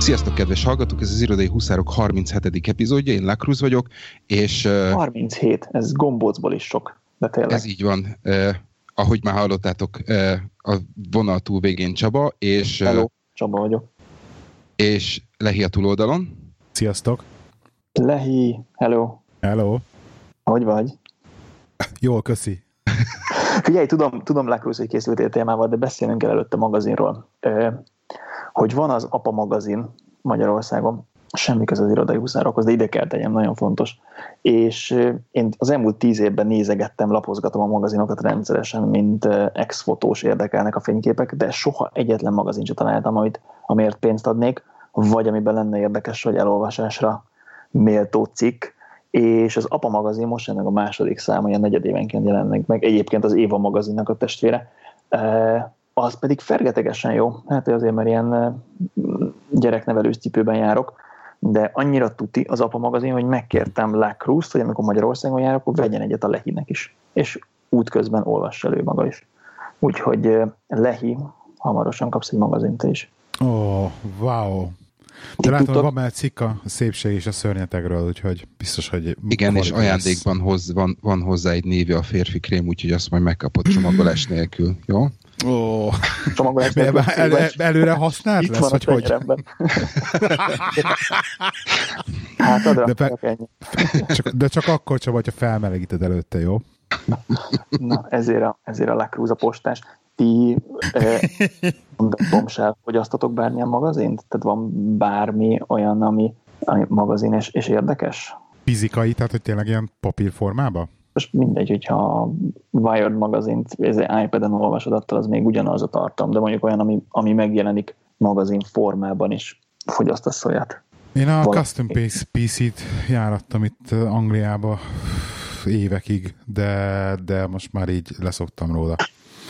Sziasztok, kedves hallgatók! Ez az Irodai Huszárok 37. epizódja, én Lakruz vagyok, és... Uh, 37, ez gombócból is sok, de tényleg. Ez így van. Uh, ahogy már hallottátok, uh, a vonal túl végén Csaba, és... Hello, Csaba vagyok. És Lehi a túloldalon. Sziasztok! Lehi, hello! Hello! Hogy vagy? Jól, köszi. Figyelj, tudom, tudom Lakruz, hogy készültél témával, de beszélnünk kell előtte a magazinról. Hogy van az APA magazin Magyarországon, semmi köze az irodai huszárokhoz, de ide kell tegyem, nagyon fontos. És én az elmúlt tíz évben nézegettem, lapozgatom a magazinokat rendszeresen, mint ex-fotós érdekelnek a fényképek, de soha egyetlen magazin sem találtam, amit, amiért pénzt adnék, vagy amiben lenne érdekes, hogy elolvasásra méltó cikk, és az APA magazin most ennek a második száma, ilyen negyedévenként jelennek meg, egyébként az Éva magazinnak a testvére, az pedig fergetegesen jó. Hát azért, mert ilyen gyereknevelős cipőben járok, de annyira tuti az apa magazin, hogy megkértem Lacruz-t, hogy amikor Magyarországon járok, akkor vegyen egyet a Lehinek is. És útközben olvassa elő maga is. Úgyhogy Lehi, hamarosan kapsz egy magazint is. Ó, oh, wow. De látom, hogy van már egy cikk a szépség és a szörnyetegről, úgyhogy biztos, hogy... Igen, és ajándékban hoz, van, van hozzá egy néve a férfi krém, úgyhogy azt majd megkapod csomagolás nélkül, jó? Ó, csomagolás nélkül. El, el, előre használt Itt lesz, vagy hogy? hát adra, de, pe, csak, de csak akkor csak, hogyha felmelegíted előtte, jó? Na, ezért a, ezért a Lacruz a postás. Ti eh, bombsel fogyasztatok bármilyen magazint? Tehát van bármi olyan, ami, ami magazin és, és érdekes? Fizikai, tehát hogy tényleg ilyen papírformában? Most mindegy, hogyha a Wired magazint iPad-en olvasod, attól az még ugyanaz a tartalom, de mondjuk olyan, ami, ami megjelenik magazin formában is fogyasztasz olyat. Én a Valami. Custom PC-t járattam itt Angliába évekig, de, de most már így leszoktam róla.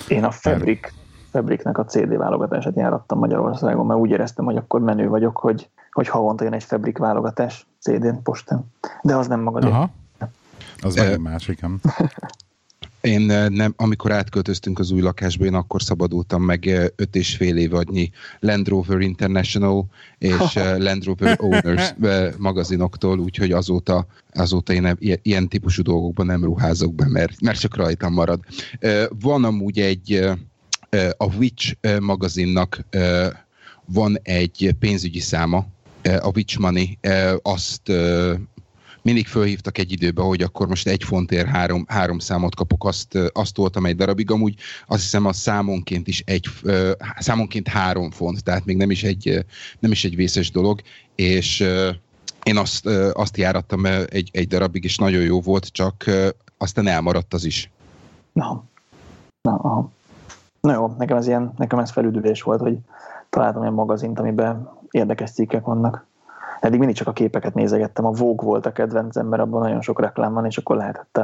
Én a Fabric, Fabricnek a CD válogatását járattam Magyarországon, mert úgy éreztem, hogy akkor menő vagyok, hogy, hogy havonta jön egy Fabric válogatás CD-n, postán. De az nem magad. Aha. Az uh, nagyon más, igen. Én nem, amikor átköltöztünk az új lakásba, én akkor szabadultam meg öt és fél évadnyi Land Rover International és Land Rover Owners magazinoktól, úgyhogy azóta, azóta én ilyen típusú dolgokban nem ruházok be, mert, mert csak rajtam marad. Van amúgy egy, a Witch magazinnak van egy pénzügyi száma, a Witch Money, azt mindig fölhívtak egy időbe, hogy akkor most egy fontért három, három számot kapok, azt, azt toltam egy darabig, amúgy azt hiszem a számonként is egy, számonként három font, tehát még nem is egy, nem is egy vészes dolog, és én azt, azt járattam egy, egy darabig, és nagyon jó volt, csak aztán elmaradt az is. Na, na, aha. Na jó, nekem ez ilyen, nekem ez felüdülés volt, hogy találtam egy magazint, amiben érdekes cikkek vannak eddig mindig csak a képeket nézegettem, a Vogue volt a kedvencem, mert abban nagyon sok reklám van, és akkor lehetett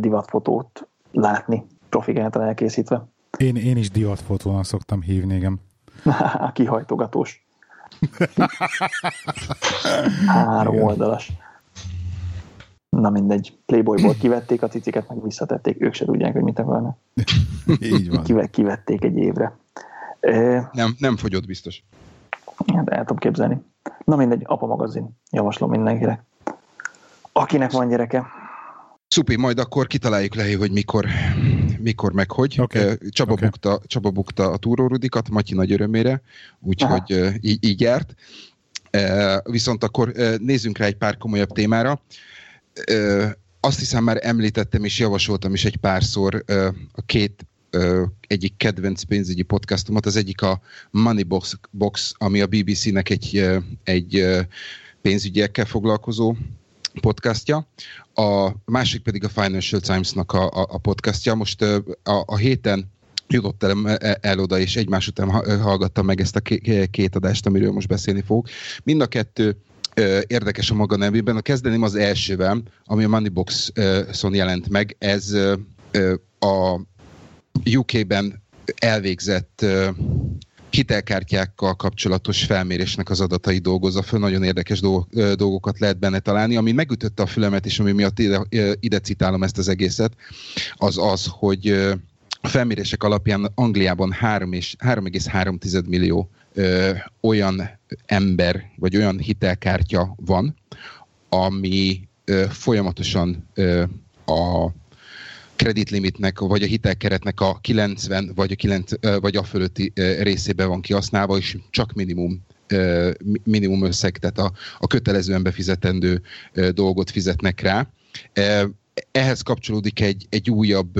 divatfotót látni, profik által elkészítve. Én, én is divatfotónak szoktam hívni, igen. Kihajtogatós. Három igen. oldalas. Na mindegy, Playboyból kivették a ciciket, meg visszatették, ők se tudják, hogy mit akarnak. Így van. Kivették egy évre. Nem, nem fogyott biztos. Hát el tudom képzelni. Na mindegy, apa magazin. Javaslom mindenkinek. Akinek van gyereke. Szupi, majd akkor kitaláljuk le, hogy mikor, mikor meg hogy. Okay. Csaba, okay. Bukta, Csaba bukta a túrórudikat, Matyi nagy örömére, úgyhogy így, így járt. Viszont akkor nézzünk rá egy pár komolyabb témára. Azt hiszem már említettem és javasoltam is egy párszor a két egyik kedvenc pénzügyi podcastomat, az egyik a Moneybox, Box, ami a BBC-nek egy, egy pénzügyekkel foglalkozó podcastja, a másik pedig a Financial Times-nak a, a, a podcastja. Most a, a héten jutott el, el oda, és egymás után hallgattam meg ezt a két adást, amiről most beszélni fogok. Mind a kettő érdekes a maga nevében. Kezdeném az elsővel, ami a Moneybox-on jelent meg. Ez a UK-ben elvégzett hitelkártyákkal kapcsolatos felmérésnek az adatai dolgozza föl, nagyon érdekes dolgokat lehet benne találni. Ami megütötte a fülemet, és ami miatt ide, ide citálom ezt az egészet, az az, hogy a felmérések alapján Angliában 3,3 millió ö, olyan ember, vagy olyan hitelkártya van, ami ö, folyamatosan ö, a kreditlimitnek, vagy a hitelkeretnek a 90 vagy a, 9, vagy a fölötti részében van kihasználva, és csak minimum minimum összeg, tehát a, a kötelezően befizetendő dolgot fizetnek rá. Ehhez kapcsolódik egy, egy újabb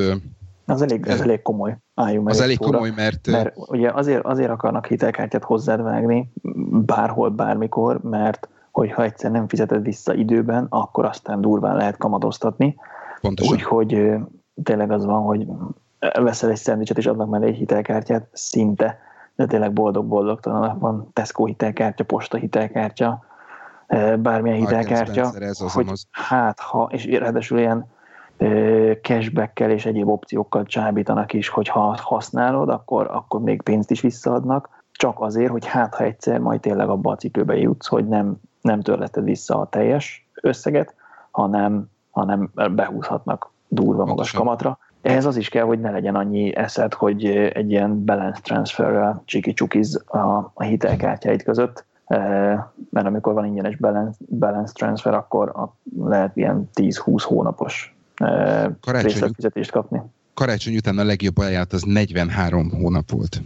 az elég, ez elég komoly. Álljunk az elég komoly, mert... Mert ugye azért, azért akarnak hitelkártyát hozzád vágni, bárhol, bármikor, mert hogyha egyszer nem fizeted vissza időben, akkor aztán durván lehet kamatoztatni. Pontosan. Úgyhogy tényleg az van, hogy veszel egy szendvicset és adnak mellé egy hitelkártyát, szinte, de tényleg boldog-boldogtalan van. Tesco hitelkártya, posta hitelkártya, bármilyen hitelkártya, ez az hogy az. hát ha, és ráadásul ilyen cashbackkel és egyéb opciókkal csábítanak is, hogy ha használod, akkor, akkor még pénzt is visszaadnak, csak azért, hogy hát ha egyszer majd tényleg abba a cipőbe jutsz, hogy nem, nem törleted vissza a teljes összeget, hanem, hanem behúzhatnak durva magas kamatra. Ehhez az is kell, hogy ne legyen annyi eszed, hogy egy ilyen balance transferrel csiki csukiz a, a hitelkártyáid között, mert amikor van ingyenes balance, balance transfer, akkor lehet ilyen 10-20 hónapos részletfizetést kapni. Karácsony után a legjobb ajánlat az 43 hónap volt.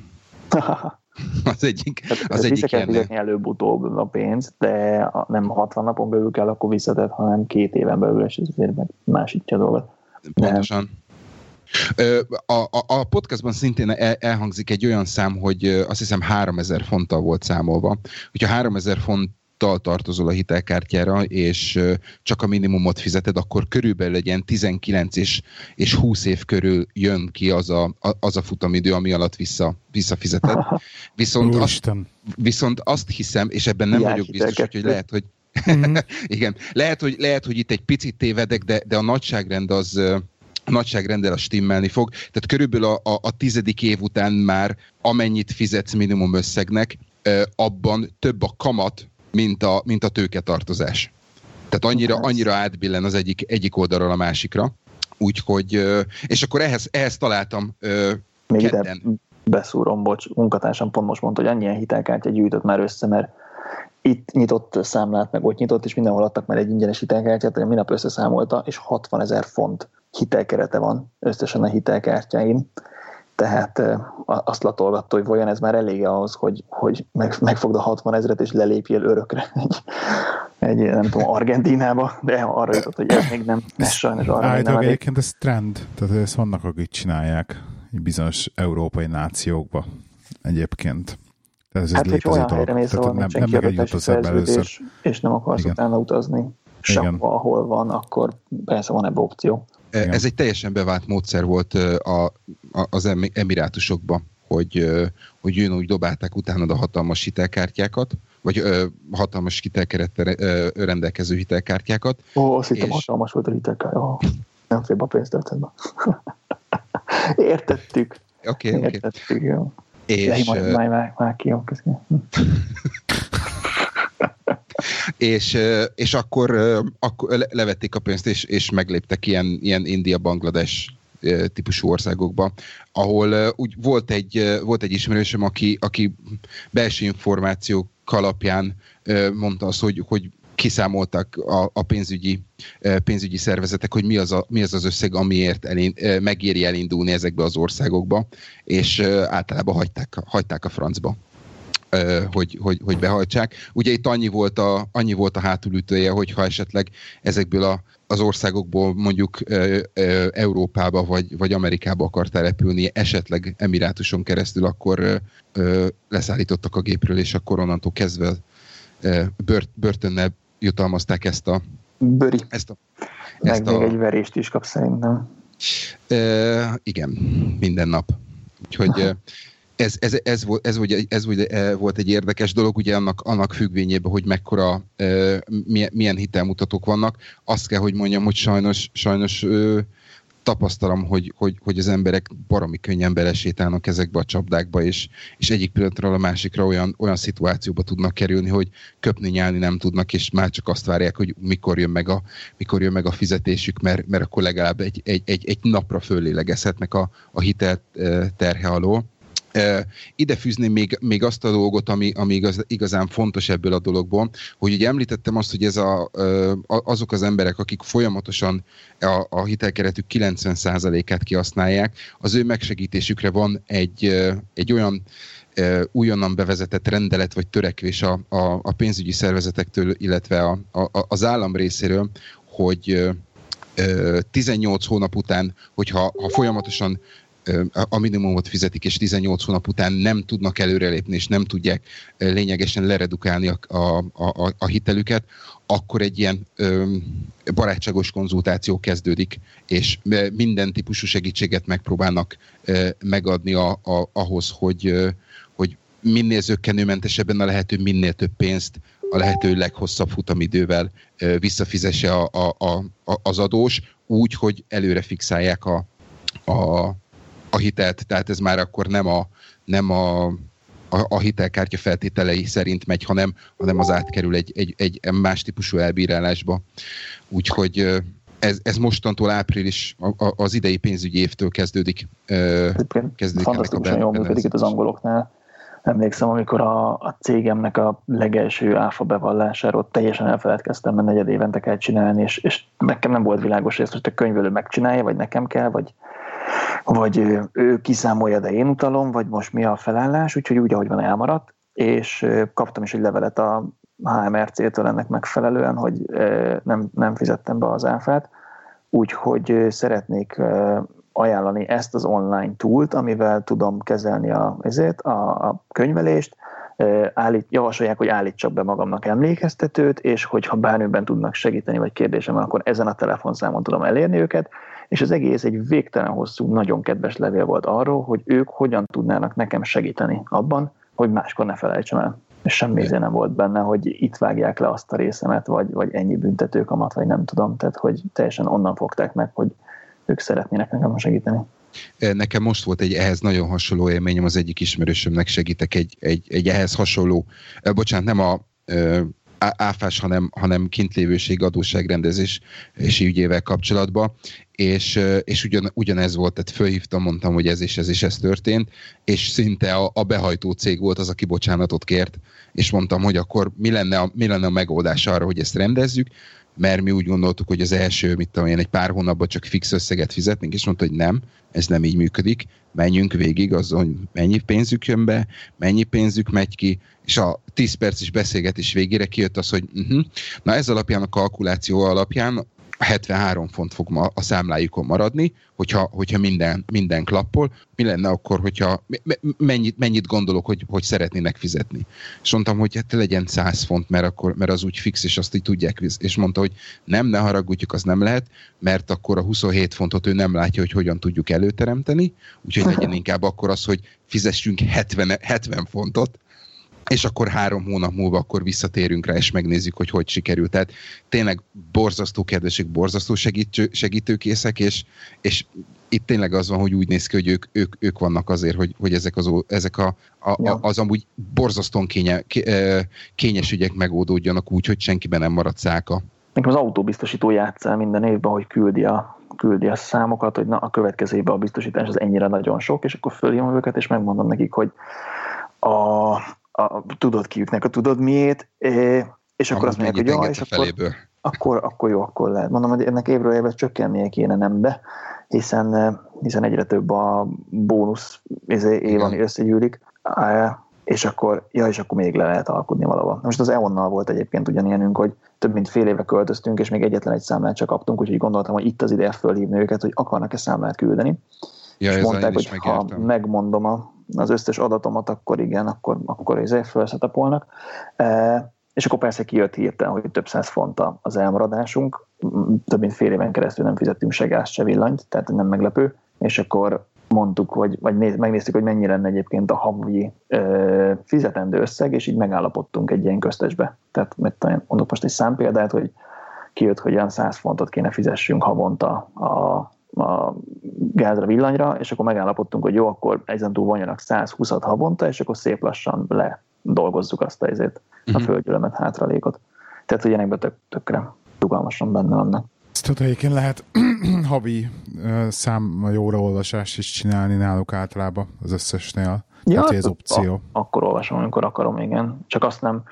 az egyik, az Tehát egyik vissza kell fizetni előbb-utóbb a pénzt, de nem 60 napon belül kell akkor visszatett, hanem két éven belül, és ez azért meg másítja a dolgot. Pontosan. A, a, a podcastban szintén el, elhangzik egy olyan szám, hogy azt hiszem 3000 fonttal volt számolva. Hogyha 3000 font tartozol a hitelkártyára, és csak a minimumot fizeted, akkor körülbelül egy ilyen 19 és, és 20 év körül jön ki az a, az a futamidő, ami alatt vissza, visszafizeted. Viszont azt, viszont azt hiszem, és ebben nem vagyok biztos, hogy lehet, hogy mm-hmm. igen, lehet, hogy, lehet, hogy itt egy picit tévedek, de, de a nagyságrend az a nagyságrendel a stimmelni fog. Tehát körülbelül a, a, a tizedik év után már amennyit fizetsz minimum összegnek, abban több a kamat, mint a, mint a tőketartozás. Tehát annyira, annyira átbillen az egyik, egyik oldalról a másikra. Úgyhogy, és akkor ehhez, ehhez találtam Még kedden. ide beszúrom, bocs, munkatársam pont most mondta, hogy annyian hitelkártya gyűjtött már össze, mert itt nyitott számlát, meg ott nyitott, és mindenhol adtak már egy ingyenes hitelkártyát, hogy minap összeszámolta, és 60 ezer font hitelkerete van összesen a hitelkártyáin. Tehát azt latolgatta, hogy vajon ez már elég ahhoz, hogy, hogy meg, megfogd a 60 ezeret és lelépjél örökre egy, egy, nem tudom, Argentinába, de arra jutott, hogy ez még nem, ez sajnos arra Állítólag egyébként ez trend, tehát ezt vannak, akik csinálják bizonyos európai nációkba egyébként. Ez, ez hát, hogy olyan helyre mész, ahol nem, nem meg először. És nem akarsz Igen. utána utazni sehova, ahol van, akkor persze van ebbe opció. Igen. Ez egy teljesen bevált módszer volt a, a, az emirátusokban, hogy, hogy jön úgy dobálták utána a hatalmas hitelkártyákat, vagy ö, hatalmas hitelkerettel rendelkező hitelkártyákat. Ó, azt hittem és... hatalmas volt a hitelkártya. Oh, nem fél a pénzt Értettük. Oké, okay, oké. Okay. Értettük, jó. És... Majd, majd ki, és, és akkor, akkor levették a pénzt, és, és megléptek ilyen, ilyen India, Banglades típusú országokba, ahol úgy volt egy, volt egy ismerősöm, aki, aki belső információk alapján mondta azt, hogy, hogy kiszámoltak a, a pénzügyi, pénzügyi szervezetek, hogy mi az, a, mi az az összeg, amiért elén, megéri elindulni ezekbe az országokba, és általában hagyták, hagyták a francba hogy, hogy, hogy behajtsák. Ugye itt annyi volt a, annyi volt a hátulütője, hogyha esetleg ezekből a, az országokból mondjuk Európába vagy, vagy Amerikába akar települni, esetleg Emirátuson keresztül, akkor leszállítottak a gépről, és akkor onnantól kezdve bört, börtönnel jutalmazták ezt a... Böri. Ezt a, ezt Meg a, még egy verést is kap szerintem. E, igen, minden nap. Úgyhogy ez, ez, ez, volt, ez, volt, ez volt egy érdekes dolog, ugye annak, annak függvényében, hogy mekkora, milyen, milyen hitelmutatók vannak. Azt kell, hogy mondjam, hogy sajnos, sajnos tapasztalom, hogy, hogy, hogy az emberek baromi könnyen belesétálnak ezekbe a csapdákba, és, és egyik pillanatról a másikra olyan, olyan szituációba tudnak kerülni, hogy köpni, nyálni nem tudnak, és már csak azt várják, hogy mikor jön meg a, mikor jön meg a fizetésük, mert, mert akkor legalább egy, egy, egy, egy napra föllélegezhetnek a, a hitel terhe alól Ide fűzném még, még azt a dolgot, ami, ami igaz, igazán fontos ebből a dologból, hogy ugye említettem azt, hogy ez a, azok az emberek, akik folyamatosan a, a hitelkeretük 90%-át kihasználják, az ő megsegítésükre van egy, egy olyan újonnan bevezetett rendelet vagy törekvés a, a, a pénzügyi szervezetektől, illetve a, a, az állam részéről, hogy 18 hónap után, hogyha ha folyamatosan a minimumot fizetik, és 18 hónap után nem tudnak előrelépni, és nem tudják lényegesen leredukálni a, a, a, a hitelüket, akkor egy ilyen barátságos konzultáció kezdődik, és minden típusú segítséget megpróbálnak megadni a, a, ahhoz, hogy, hogy minél zöggenőmentesebben a lehető minél több pénzt a lehető leghosszabb futamidővel visszafizesse a, a, a, az adós, úgy, hogy előre fixálják a, a, a hitelt, tehát ez már akkor nem a, nem a, a, a hitelkártya feltételei szerint megy, hanem, hanem az átkerül egy, egy, egy más típusú elbírálásba. Úgyhogy ez, ez mostantól április, az idei pénzügyi évtől kezdődik. kezdődik Fantasztikusan jól működik itt az angoloknál. Emlékszem, amikor a, a cégemnek a legelső áfa bevallásáról teljesen elfeledkeztem, mert negyed évente kell csinálni, és, és nekem nem volt világos, hogy ezt most a könyvelő megcsinálja, vagy nekem kell, vagy, vagy ő, kiszámolja, de én utalom, vagy most mi a felállás, úgyhogy úgy, ahogy van, elmaradt, és kaptam is egy levelet a HMRC-től ennek megfelelően, hogy nem, nem fizettem be az áfát, úgyhogy szeretnék ajánlani ezt az online túlt, amivel tudom kezelni a, ezért, a, a könyvelést, állít, javasolják, hogy állítsak be magamnak emlékeztetőt, és hogyha bármiben tudnak segíteni, vagy kérdésem akkor ezen a telefonszámon tudom elérni őket, és az egész egy végtelen hosszú, nagyon kedves levél volt arról, hogy ők hogyan tudnának nekem segíteni abban, hogy máskor ne felejtsem el. És semmi izé nem volt benne, hogy itt vágják le azt a részemet, vagy, vagy ennyi büntetőkamat, vagy nem tudom. Tehát, hogy teljesen onnan fogták meg, hogy ők szeretnének nekem segíteni. Nekem most volt egy ehhez nagyon hasonló élményem, az egyik ismerősömnek segítek egy, egy, egy ehhez hasonló, bocsánat, nem a áfás, hanem, hanem kintlévőség adósságrendezés és ügyével kapcsolatban, és, és ugyan, ugyanez volt, tehát fölhívtam, mondtam, hogy ez és ez és ez történt, és szinte a, a behajtó cég volt az, aki bocsánatot kért, és mondtam, hogy akkor mi lenne a, mi lenne a megoldás arra, hogy ezt rendezzük, mert mi úgy gondoltuk, hogy az első, mit tudom én, egy pár hónapban csak fix összeget fizetnénk, és mondta, hogy nem, ez nem így működik, menjünk végig azon, hogy mennyi pénzük jön be, mennyi pénzük megy ki, és a 10 perces beszélgetés végére kijött az, hogy uh-huh, na ez alapján, a kalkuláció alapján 73 font fog ma a számlájukon maradni, hogyha, hogyha minden, minden klappol. Mi lenne akkor, hogyha mennyit, mennyit gondolok, hogy, hogy szeretnének fizetni? És mondtam, hogy hát legyen 100 font, mert, akkor, mert az úgy fix, és azt így tudják. És mondta, hogy nem, ne haragudjuk, az nem lehet, mert akkor a 27 fontot ő nem látja, hogy hogyan tudjuk előteremteni, úgyhogy legyen inkább akkor az, hogy fizessünk 70, 70 fontot, és akkor három hónap múlva akkor visszatérünk rá, és megnézzük, hogy hogy sikerült. Tehát tényleg borzasztó kedvesek, borzasztó segítő, segítőkészek, és, és itt tényleg az van, hogy úgy néz ki, hogy ők, ők, ők vannak azért, hogy, hogy ezek, az, ezek a, a, ja. az amúgy borzasztóan kénye, kényes ügyek megoldódjanak úgy, hogy senkiben nem marad száka. Nekem az autóbiztosító játszál minden évben, hogy küldi a, küldi a számokat, hogy na, a következő évben a biztosítás az ennyire nagyon sok, és akkor fölhívom őket, és megmondom nekik, hogy a, a, tudod kiüknek a tudod miért, és akkor azt mondják, hogy jó, és akkor, akkor, akkor jó, akkor lehet. Mondom, hogy ennek évről évre csökkennie kéne nem be, hiszen, hiszen egyre több a bónusz izé, év, ami összegyűlik, és akkor, ja, és akkor még le lehet alkudni valahol. Most az EON-nal volt egyébként ugyanilyenünk, hogy több mint fél éve költöztünk, és még egyetlen egy számlát csak kaptunk, úgyhogy gondoltam, hogy itt az ideje fölhívni őket, hogy akarnak-e számlát küldeni. Ja, és mondták, hogy ha megmondom a az összes adatomat, akkor igen, akkor, akkor ezért felszetapolnak. E, és akkor persze kijött hirtelen, hogy több száz font az elmaradásunk, több mint fél éven keresztül nem fizettünk se gáz, se villanyt, tehát nem meglepő, és akkor mondtuk, hogy, vagy néz, megnéztük, hogy mennyi lenne egyébként a havi ö, fizetendő összeg, és így megállapodtunk egy ilyen köztesbe. Tehát mert mondok most egy számpéldát, hogy kijött, hogy olyan 100 fontot kéne fizessünk havonta a a gázra, villanyra, és akkor megállapodtunk, hogy jó, akkor ezen túl vonjanak 120-at havonta, és akkor szép lassan le dolgozzuk azt a, ezért, uh-huh. a mhm. földgyűlömet hátralékot. Tehát, hogy ilyenekben tök, tökre rugalmasan benne vannak. Tudod, lehet havi szám jóra olvasást is csinálni náluk általában az összesnél. Ja, Tehát ez opció. A, akkor olvasom, amikor akarom, igen. Csak azt nem.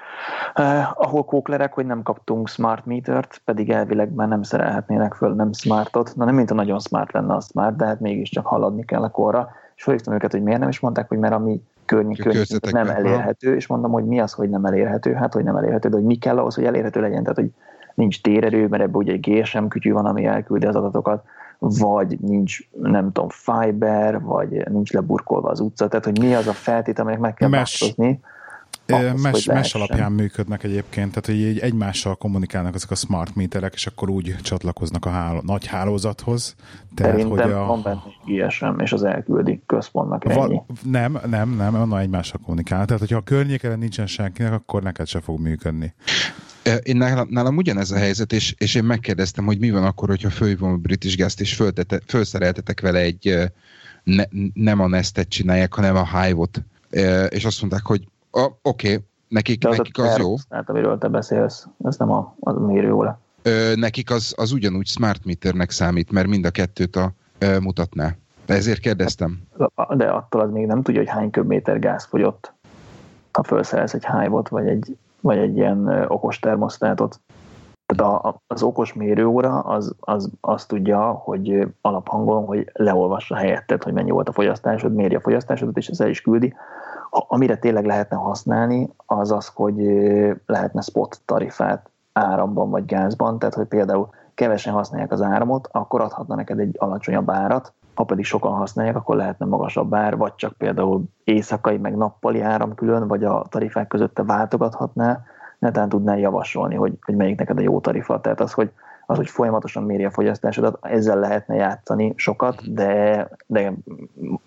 Eh, ahol kóklerek, hogy nem kaptunk smart metert, pedig elvileg már nem szerelhetnének föl nem smartot. Na nem, mint a nagyon smart lenne a smart, de hát mégiscsak haladni kell a korra. És felhívtam őket, hogy miért nem, is mondták, hogy mert a mi környék, nem elérhető, és mondom, hogy mi az, hogy nem elérhető, hát hogy nem elérhető, de hogy mi kell ahhoz, hogy elérhető legyen, tehát hogy nincs térerő, mert ebben ugye egy GSM kütyű van, ami elküldi az adatokat, vagy nincs, nem tudom, fiber, vagy nincs leburkolva az utca, tehát hogy mi az a feltét, amelyek meg kell változni. Ahhoz, mes, mes alapján működnek egyébként, tehát hogy így egymással kommunikálnak ezek a smart meterek, és akkor úgy csatlakoznak a háló, nagy hálózathoz. Tehát, Szerintem hogy a... van benne GSM, és az elküldi központnak ennyi. Val, nem, nem, nem, onnan egymással kommunikál. Tehát, hogyha a környéken nincsen senkinek, akkor neked se fog működni. Én nálam, nálam ugyanez a helyzet, és, és én megkérdeztem, hogy mi van akkor, hogyha fölhívom a British Gas-t, és föltete, fölszereltetek vele egy ne, nem a Nestet csinálják, hanem a Hive-ot. És azt mondták, hogy oké, okay, nekik, De az nekik az, az jó. Tehát amiről te beszélsz, ez nem a, a mérőóra. Nekik az, az ugyanúgy smart meternek számít, mert mind a kettőt a, ö, mutatná. De ezért kérdeztem. De attól az még nem tudja, hogy hány köbméter gáz fogyott, ha felszerelsz egy hive vagy egy vagy egy ilyen okos termosztátot. Tehát a, az okos mérőóra az, az azt tudja, hogy alaphangon, hogy leolvassa helyetted, hogy mennyi volt a fogyasztásod, méri a fogyasztásodat, és ez el is küldi. Ha, amire tényleg lehetne használni, az az, hogy lehetne spot tarifát áramban vagy gázban, tehát hogy például kevesen használják az áramot, akkor adhatna neked egy alacsonyabb árat, ha pedig sokan használják, akkor lehetne magasabb ár, vagy csak például éjszakai, meg nappali áram külön, vagy a tarifák között te váltogathatnál, netán tudnál javasolni, hogy, hogy melyik neked a jó tarifa. Tehát az, hogy, az, hogy folyamatosan méri a fogyasztásodat, ezzel lehetne játszani sokat, de, de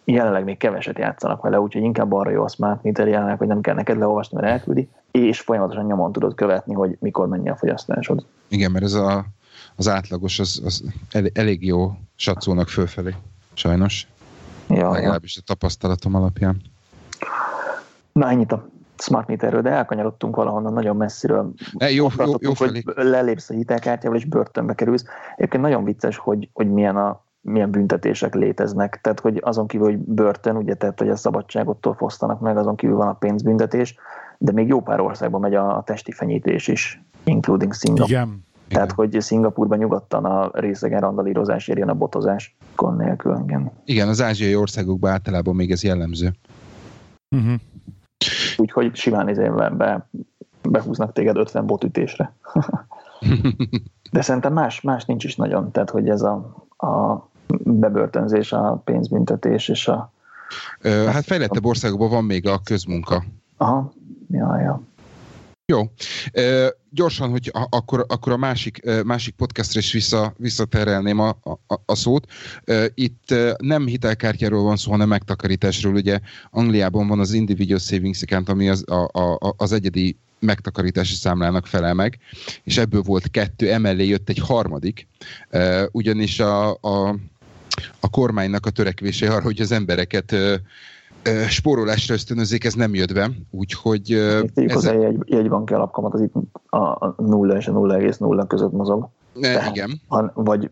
jelenleg még keveset játszanak vele, úgyhogy inkább arra jó a smart meter jelenleg, hogy nem kell neked leolvasni, mert elküldi, és folyamatosan nyomon tudod követni, hogy mikor mennyi a fogyasztásod. Igen, mert ez a, az átlagos az, az elég jó satszolnak fölfelé sajnos. Ja, Legalábbis ja. a tapasztalatom alapján. Na, ennyit a smart meterről, de elkanyarodtunk valahonnan nagyon messziről. E, jó, jó, jó hogy lelépsz a hitelkártyával, és börtönbe kerülsz. Egyébként nagyon vicces, hogy, hogy milyen, a, milyen büntetések léteznek. Tehát, hogy azon kívül, hogy börtön, ugye, tehát, hogy a szabadságottól fosztanak meg, azon kívül van a pénzbüntetés, de még jó pár országban megy a, a testi fenyítés is, including Singapore. Igen, tehát, hogy Szingapurban nyugodtan a részegen randalírozás érjen a botozás kon nélkül. Igen. igen, az ázsiai országokban általában még ez jellemző. Uh-huh. Úgyhogy simán izénben be, behúznak téged 50 botütésre. De szerintem más, más nincs is nagyon. Tehát, hogy ez a, a bebörtönzés, a pénzbüntetés és a... Ö, hát fejlettebb országokban van még a közmunka. Aha, ja, ja. Jó. E, gyorsan, hogy a, akkor, akkor a másik, másik podcastra is vissza, visszaterelném a, a, a szót. E, itt nem hitelkártyáról van szó, hanem megtakarításról. Ugye Angliában van az Individual Savings Account, ami az, a, a, az egyedi megtakarítási számlának felel meg, és ebből volt kettő, emellé jött egy harmadik, e, ugyanis a, a, a kormánynak a törekvése arra, hogy az embereket spórolásra ösztönözzék, ez nem jött be, úgyhogy... Ez egy, jegybanki alapkamat az itt a 0 és a 0,0 között mozog. Ne, tehát, igen. Han, vagy,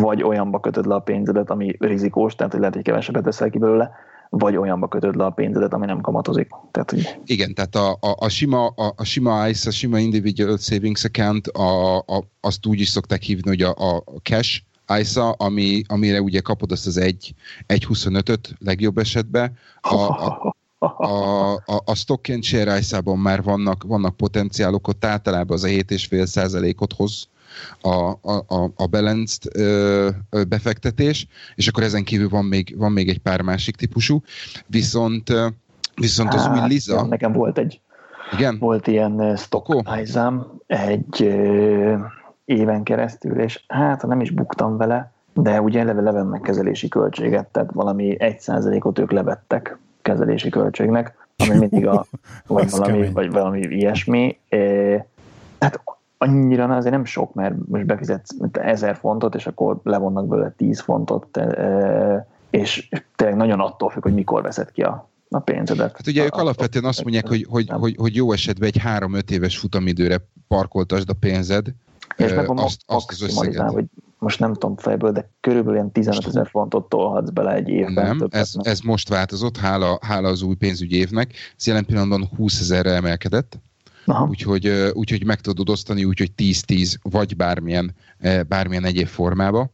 vagy olyanba kötöd le a pénzedet, ami rizikós, tehát hogy lehet, hogy kevesebbet veszel ki belőle, vagy olyanba kötöd le a pénzedet, ami nem kamatozik. Tehát, hogy... Igen, tehát a, a, a, sima, a, a sima ICE, a sima Individual Savings Account, a, a, azt úgy is szokták hívni, hogy a, a cash, ISA, ami, amire ugye kapod azt az 1.25-öt legjobb esetben. A, a, a, a, a stock and share ISA-ban már vannak, vannak potenciálok, ott általában az a 7,5 százalékot hoz a, a, a balanced ö, ö, befektetés, és akkor ezen kívül van még, van még egy pár másik típusú, viszont viszont az hát, új Liza... Nekem volt egy igen? volt ilyen stock ISA egy éven keresztül, és hát ha nem is buktam vele, de ugye eleve levennek kezelési költséget, tehát valami egy százalékot ők levettek kezelési költségnek, ami mindig a, vagy valami, vagy valami ilyesmi. E, hát annyira azért nem sok, mert most befizetsz ezer fontot, és akkor levonnak belőle 10 fontot, e, és tényleg nagyon attól függ, hogy mikor veszed ki a, a pénzedet. Hát ugye ők alapvetően azt mondják, hogy, hogy, hogy, hogy jó esetben egy 3-5 éves futamidőre parkoltasd a pénzed, És meg azt, azt az összeget. hogy most nem tudom fejből, de körülbelül ilyen 15 ezer fontot tolhatsz bele egy évben. Nem, ez, ez most változott, hála, hála az új pénzügyi évnek. Ez jelen pillanatban 20 ezerre emelkedett. Úgyhogy, úgyhogy meg tudod osztani, úgyhogy 10-10, vagy bármilyen, bármilyen egyéb formába.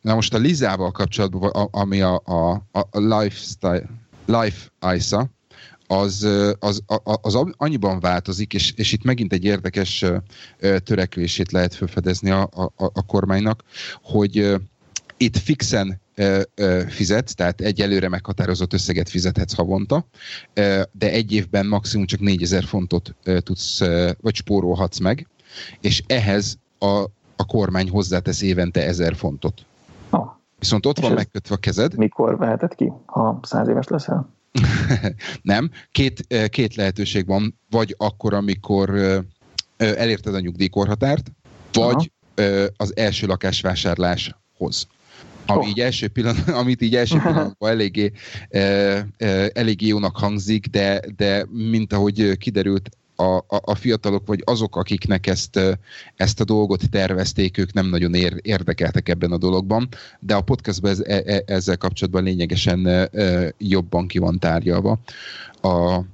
Na most a Lizával kapcsolatban, ami a, a, a lifestyle, Life ISA, az, az, az, annyiban változik, és, és itt megint egy érdekes törekvését lehet felfedezni a, a, a kormánynak, hogy itt fixen fizet, tehát egy előre meghatározott összeget fizethetsz havonta, de egy évben maximum csak 4000 fontot tudsz, vagy spórolhatsz meg, és ehhez a, a kormány hozzátesz évente 1000 fontot. Oh. Viszont ott és van megkötve a kezed. Mikor veheted ki, ha 100 éves leszel? nem. Két, két lehetőség van, vagy akkor, amikor elérted a nyugdíjkorhatárt, vagy Aha. az első lakásvásárláshoz. Ami oh. így első pillanat, amit így első pillanatban eléggé, eléggé jónak hangzik, de, de mint ahogy kiderült, a, a, a fiatalok, vagy azok, akiknek ezt, ezt a dolgot tervezték, ők nem nagyon ér, érdekeltek ebben a dologban, de a podcastban ez, e, e, ezzel kapcsolatban lényegesen e, jobban ki van tárgyalva. A, a,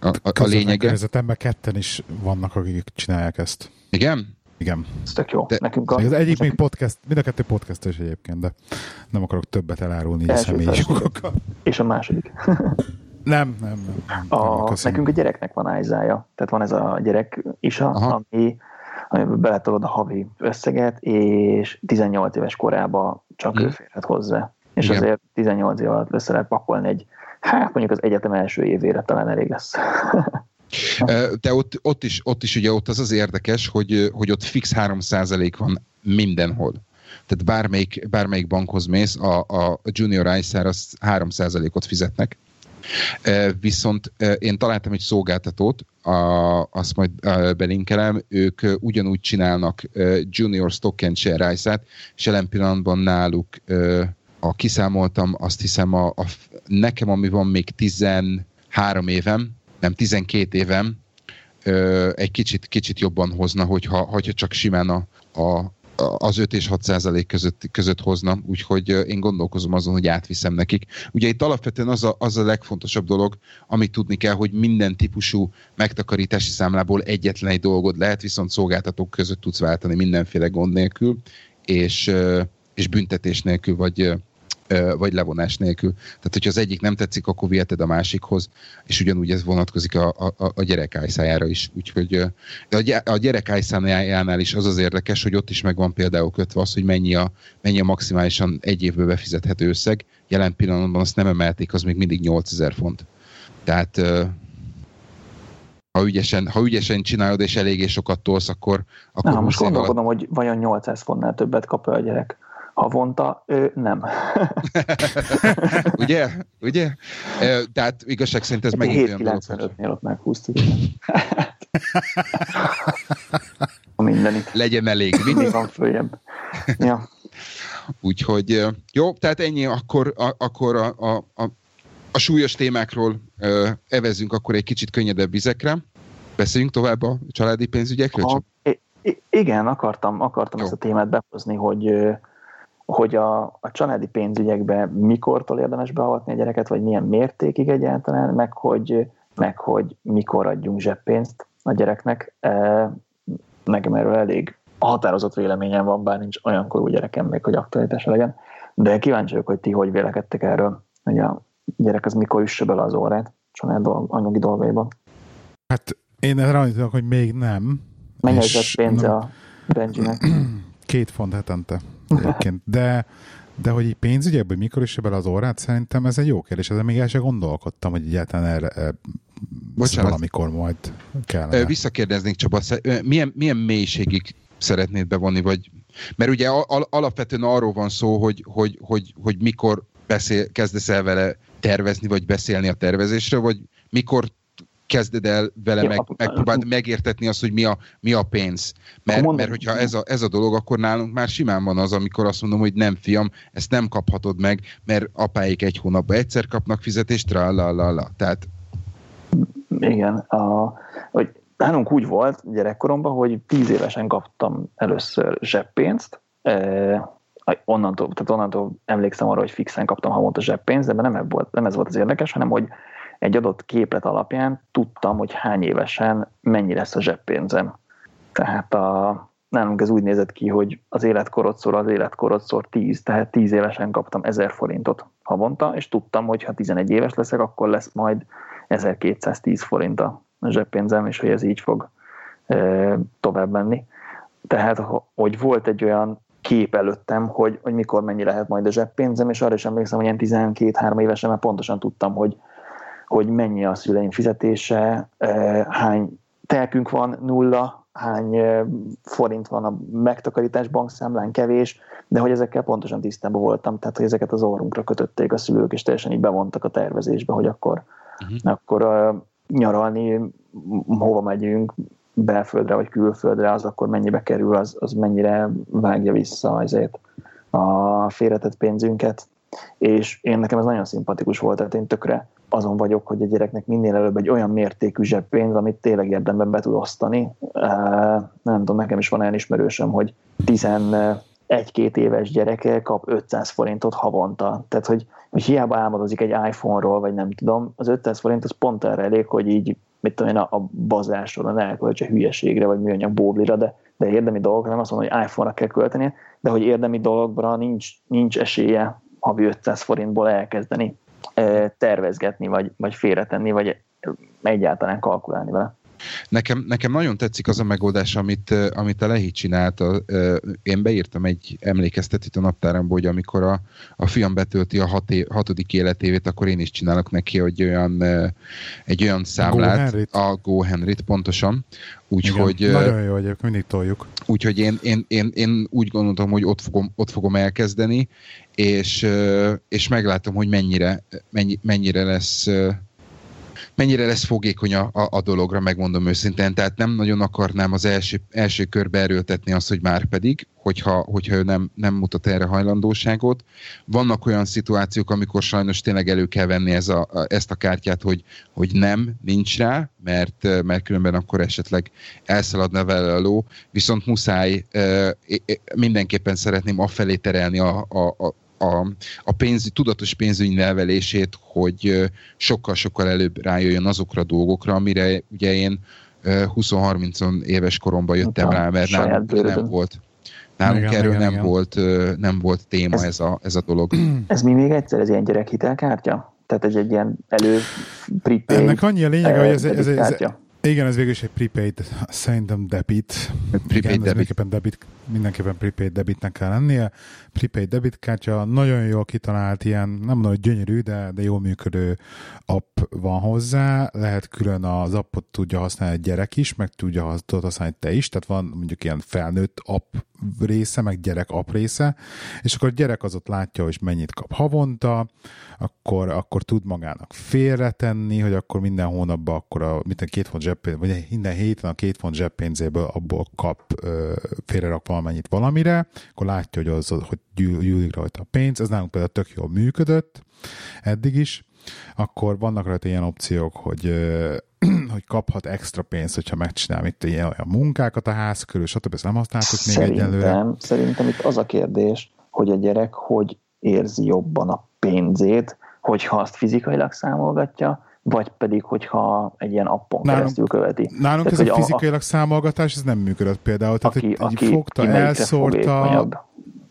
a, a lényege. ketten is vannak, akik csinálják ezt. Igen? Igen. Ez tök jó. De, Nekünk a... Az egyik még podcast, mind a kettő podcastos egyébként, de nem akarok többet elárulni a személyi És a második. Nem, nem, nem. nem, a, nem nekünk a gyereknek van ájzája. Tehát van ez a gyerek is, ami, amiben beletolod a havi összeget, és 18 éves korában csak hmm. ő férhet hozzá. És Igen. azért 18 év alatt össze lehet pakolni egy, hát mondjuk az egyetem első évére talán elég lesz. De ott, ott, is, ott is ugye ott az az érdekes, hogy, hogy ott fix 3% van mindenhol. Tehát bármelyik, bármelyik bankhoz mész, a, a junior ISR az 3%-ot fizetnek, Viszont én találtam egy szolgáltatót, a, azt majd belinkelem, ők ugyanúgy csinálnak Junior Stock and Share ISA-t, és jelen pillanatban náluk a kiszámoltam, azt hiszem a, a, nekem, ami van még 13 évem, nem 12 évem, egy kicsit, kicsit jobban hozna, hogyha, hogyha csak simán a, a, az 5 és 6 százalék között, között hozna, úgyhogy én gondolkozom azon, hogy átviszem nekik. Ugye itt alapvetően az a, az a legfontosabb dolog, amit tudni kell, hogy minden típusú megtakarítási számlából egyetlen egy dolgod lehet, viszont szolgáltatók között tudsz váltani mindenféle gond nélkül, és, és büntetés nélkül, vagy vagy levonás nélkül. Tehát, hogyha az egyik nem tetszik, akkor viheted a másikhoz, és ugyanúgy ez vonatkozik a, a, a gyerek ájszájára is. Úgyhogy a gyerek ájszájánál is az az érdekes, hogy ott is megvan például kötve az, hogy mennyi a, mennyi a maximálisan egy évből befizethető összeg. Jelen pillanatban azt nem emelték, az még mindig 8000 font. Tehát ha ügyesen, ha ügyesen csinálod és eléggé sokat tolsz, akkor... akkor Na, most gondolkodom, alatt... hogy vajon 800 fontnál többet kap a gyerek havonta, ő nem. ugye? Ugye? Tehát igazság szerint ez megint olyan dolog. 795-nél ott meghúztuk. a mindenit. Legyen elég. Mindig van följebb. Ja. Úgyhogy jó, tehát ennyi, akkor, a, akkor a, a, a, a súlyos témákról uh, evezünk akkor egy kicsit könnyedebb vizekre. Beszéljünk tovább a családi pénzügyekről? Ha, igen, akartam, akartam ezt a témát behozni, hogy hogy a, a családi pénzügyekbe mikortól érdemes beavatni a gyereket, vagy milyen mértékig egyáltalán, meg hogy, meg hogy mikor adjunk zseppénzt a gyereknek. E, nekem erről elég határozott véleményem van, bár nincs olyan korú gyerekem még, hogy aktualitása legyen. De kíváncsi vagyok, hogy ti hogy vélekedtek erről, hogy a gyerek az mikor üsse bele az órát család dolg, anyagi dolgaiban. Hát én erre annyit hogy még nem. Mennyi az pénze nem... a Benjinek? Két font hetente egyébként. De, de hogy így pénzügyekből mikor is bele az órát, szerintem ez egy jó kérdés. Ezzel még el sem gondolkodtam, hogy egyáltalán erre e, Bocsánat. valamikor majd kell. Visszakérdeznék Csaba, milyen, milyen mélységig szeretnéd bevonni, vagy mert ugye al- alapvetően arról van szó, hogy, hogy, hogy, hogy mikor beszél, kezdesz el vele tervezni, vagy beszélni a tervezésről, vagy mikor kezded el vele meg, megpróbáld megértetni azt, hogy mi a, mi a pénz. Mert, mert hogyha ez a, ez a dolog, akkor nálunk már simán van az, amikor azt mondom, hogy nem fiam, ezt nem kaphatod meg, mert apáik egy hónapban egyszer kapnak fizetést, la la la la. Tehát igen, a, hogy nálunk úgy volt gyerekkoromban, hogy tíz évesen kaptam először zseppénzt, onnantól, tehát onnantól emlékszem arra, hogy fixen kaptam havonta zseppénzt, de nem, volt, nem ez volt az érdekes, hanem hogy egy adott képlet alapján tudtam, hogy hány évesen mennyi lesz a zseppénzem. Tehát a, nálunk ez úgy nézett ki, hogy az életkorodszor az életkorodszor 10, tehát 10 évesen kaptam 1000 forintot havonta, és tudtam, hogy ha 11 éves leszek, akkor lesz majd 1210 forint a zseppénzem, és hogy ez így fog e, tovább menni. Tehát, hogy volt egy olyan kép előttem, hogy, hogy mikor mennyi lehet majd a zseppénzem, és arra is emlékszem, hogy ilyen 12-3 évesen már pontosan tudtam, hogy, hogy mennyi a szüleim fizetése, hány telkünk van, nulla, hány forint van a megtakarítás bankszámlán, kevés, de hogy ezekkel pontosan tisztában voltam, tehát hogy ezeket az orrunkra kötötték a szülők, és teljesen így bevontak a tervezésbe, hogy akkor, uh-huh. akkor uh, nyaralni, hova megyünk, belföldre vagy külföldre, az akkor mennyibe kerül, az, az mennyire vágja vissza azért a félretett pénzünket. És én nekem ez nagyon szimpatikus volt, tehát én tökre azon vagyok, hogy a gyereknek minél előbb egy olyan mértékű zseppénz, amit tényleg érdemben be tud osztani. Nem tudom, nekem is van olyan ismerősöm, hogy 11-2 éves gyereke kap 500 forintot havonta. Tehát, hogy, hogy hiába álmodozik egy iPhone-ról, vagy nem tudom, az 500 forint az pont erre elég, hogy így mit tudom én, a, a bazásról, a elköltse hülyeségre, vagy műanyag bóblira, de, de érdemi dolgokra nem azt mondom, hogy iPhone-ra kell költeni, de hogy érdemi dolgokra nincs, nincs esélye havi 500 forintból elkezdeni tervezgetni, vagy, vagy félretenni, vagy egyáltalán kalkulálni vele. Nekem, nekem nagyon tetszik az a megoldás, amit, amit a Lehi csinált. Én beírtam egy emlékeztetőt a naptáramból, hogy amikor a, a fiam betölti a hat é, hatodik életévét, akkor én is csinálok neki hogy olyan, egy olyan számlát. Go a Go Henryt, pontosan. Úgyhogy, nagyon jó vagyok, mindig toljuk. Úgyhogy én, én, én, én úgy gondoltam, hogy ott fogom, ott fogom elkezdeni, és, és meglátom, hogy mennyire, mennyi, mennyire lesz mennyire lesz fogékony a, a, a dologra, megmondom őszintén. Tehát nem nagyon akarnám az első, első körbe erőltetni azt, hogy már pedig, hogyha, hogyha ő nem, nem mutat erre hajlandóságot. Vannak olyan szituációk, amikor sajnos tényleg elő kell venni ez a, ezt a kártyát, hogy, hogy nem, nincs rá, mert, mert különben akkor esetleg elszaladna vele a ló, viszont muszáj, mindenképpen szeretném afelé terelni a, a, a a, a pénz, tudatos pénzügyi nevelését, hogy sokkal-sokkal előbb rájöjjön azokra a dolgokra, amire ugye én 20-30 éves koromban jöttem rá, mert nálunk nem volt. Nálunk igen, erről igen, nem, igen. Volt, nem volt téma ez, ez, a, ez a dolog. Ez mi még egyszer, ez ilyen gyerekhitelkártya? Tehát ez egy ilyen elő prepaid Ennek annyi a lényeg, hogy ez, ez, ez, ez, igen, ez végül is egy prepaid, szerintem debit. Prepaid Igen, debit. mindenképpen debit, mindenképpen prepaid debitnek kell lennie. Prepaid debit kártya, nagyon jól kitalált ilyen, nem hogy gyönyörű, de, de jól működő app van hozzá. Lehet külön az appot tudja használni egy gyerek is, meg tudja használni te is, tehát van mondjuk ilyen felnőtt app része, meg gyerek app része, és akkor a gyerek az ott látja, hogy mennyit kap havonta, akkor, akkor tud magának félretenni, hogy akkor minden hónapban akkor a minden két font zseppénz, vagy minden héten a két font zseppénzéből abból kap félrerak valamennyit valamire, akkor látja, hogy, az, hogy gyűlik rajta a pénz, ez nálunk például tök jól működött eddig is, akkor vannak rajta ilyen opciók, hogy hogy kaphat extra pénzt, hogyha megcsinál itt ilyen olyan munkákat a ház körül, stb. Ezt nem használtuk még egyelőre. Szerintem itt az a kérdés, hogy a gyerek hogy érzi jobban a pénzét, hogyha azt fizikailag számolgatja, vagy pedig, hogyha egy ilyen appon nálunk, keresztül követi. Nálunk tehát, ez a fizikailag a, számolgatás, ez nem működött például. Tehát aki, aki, fogta, aki elszórta,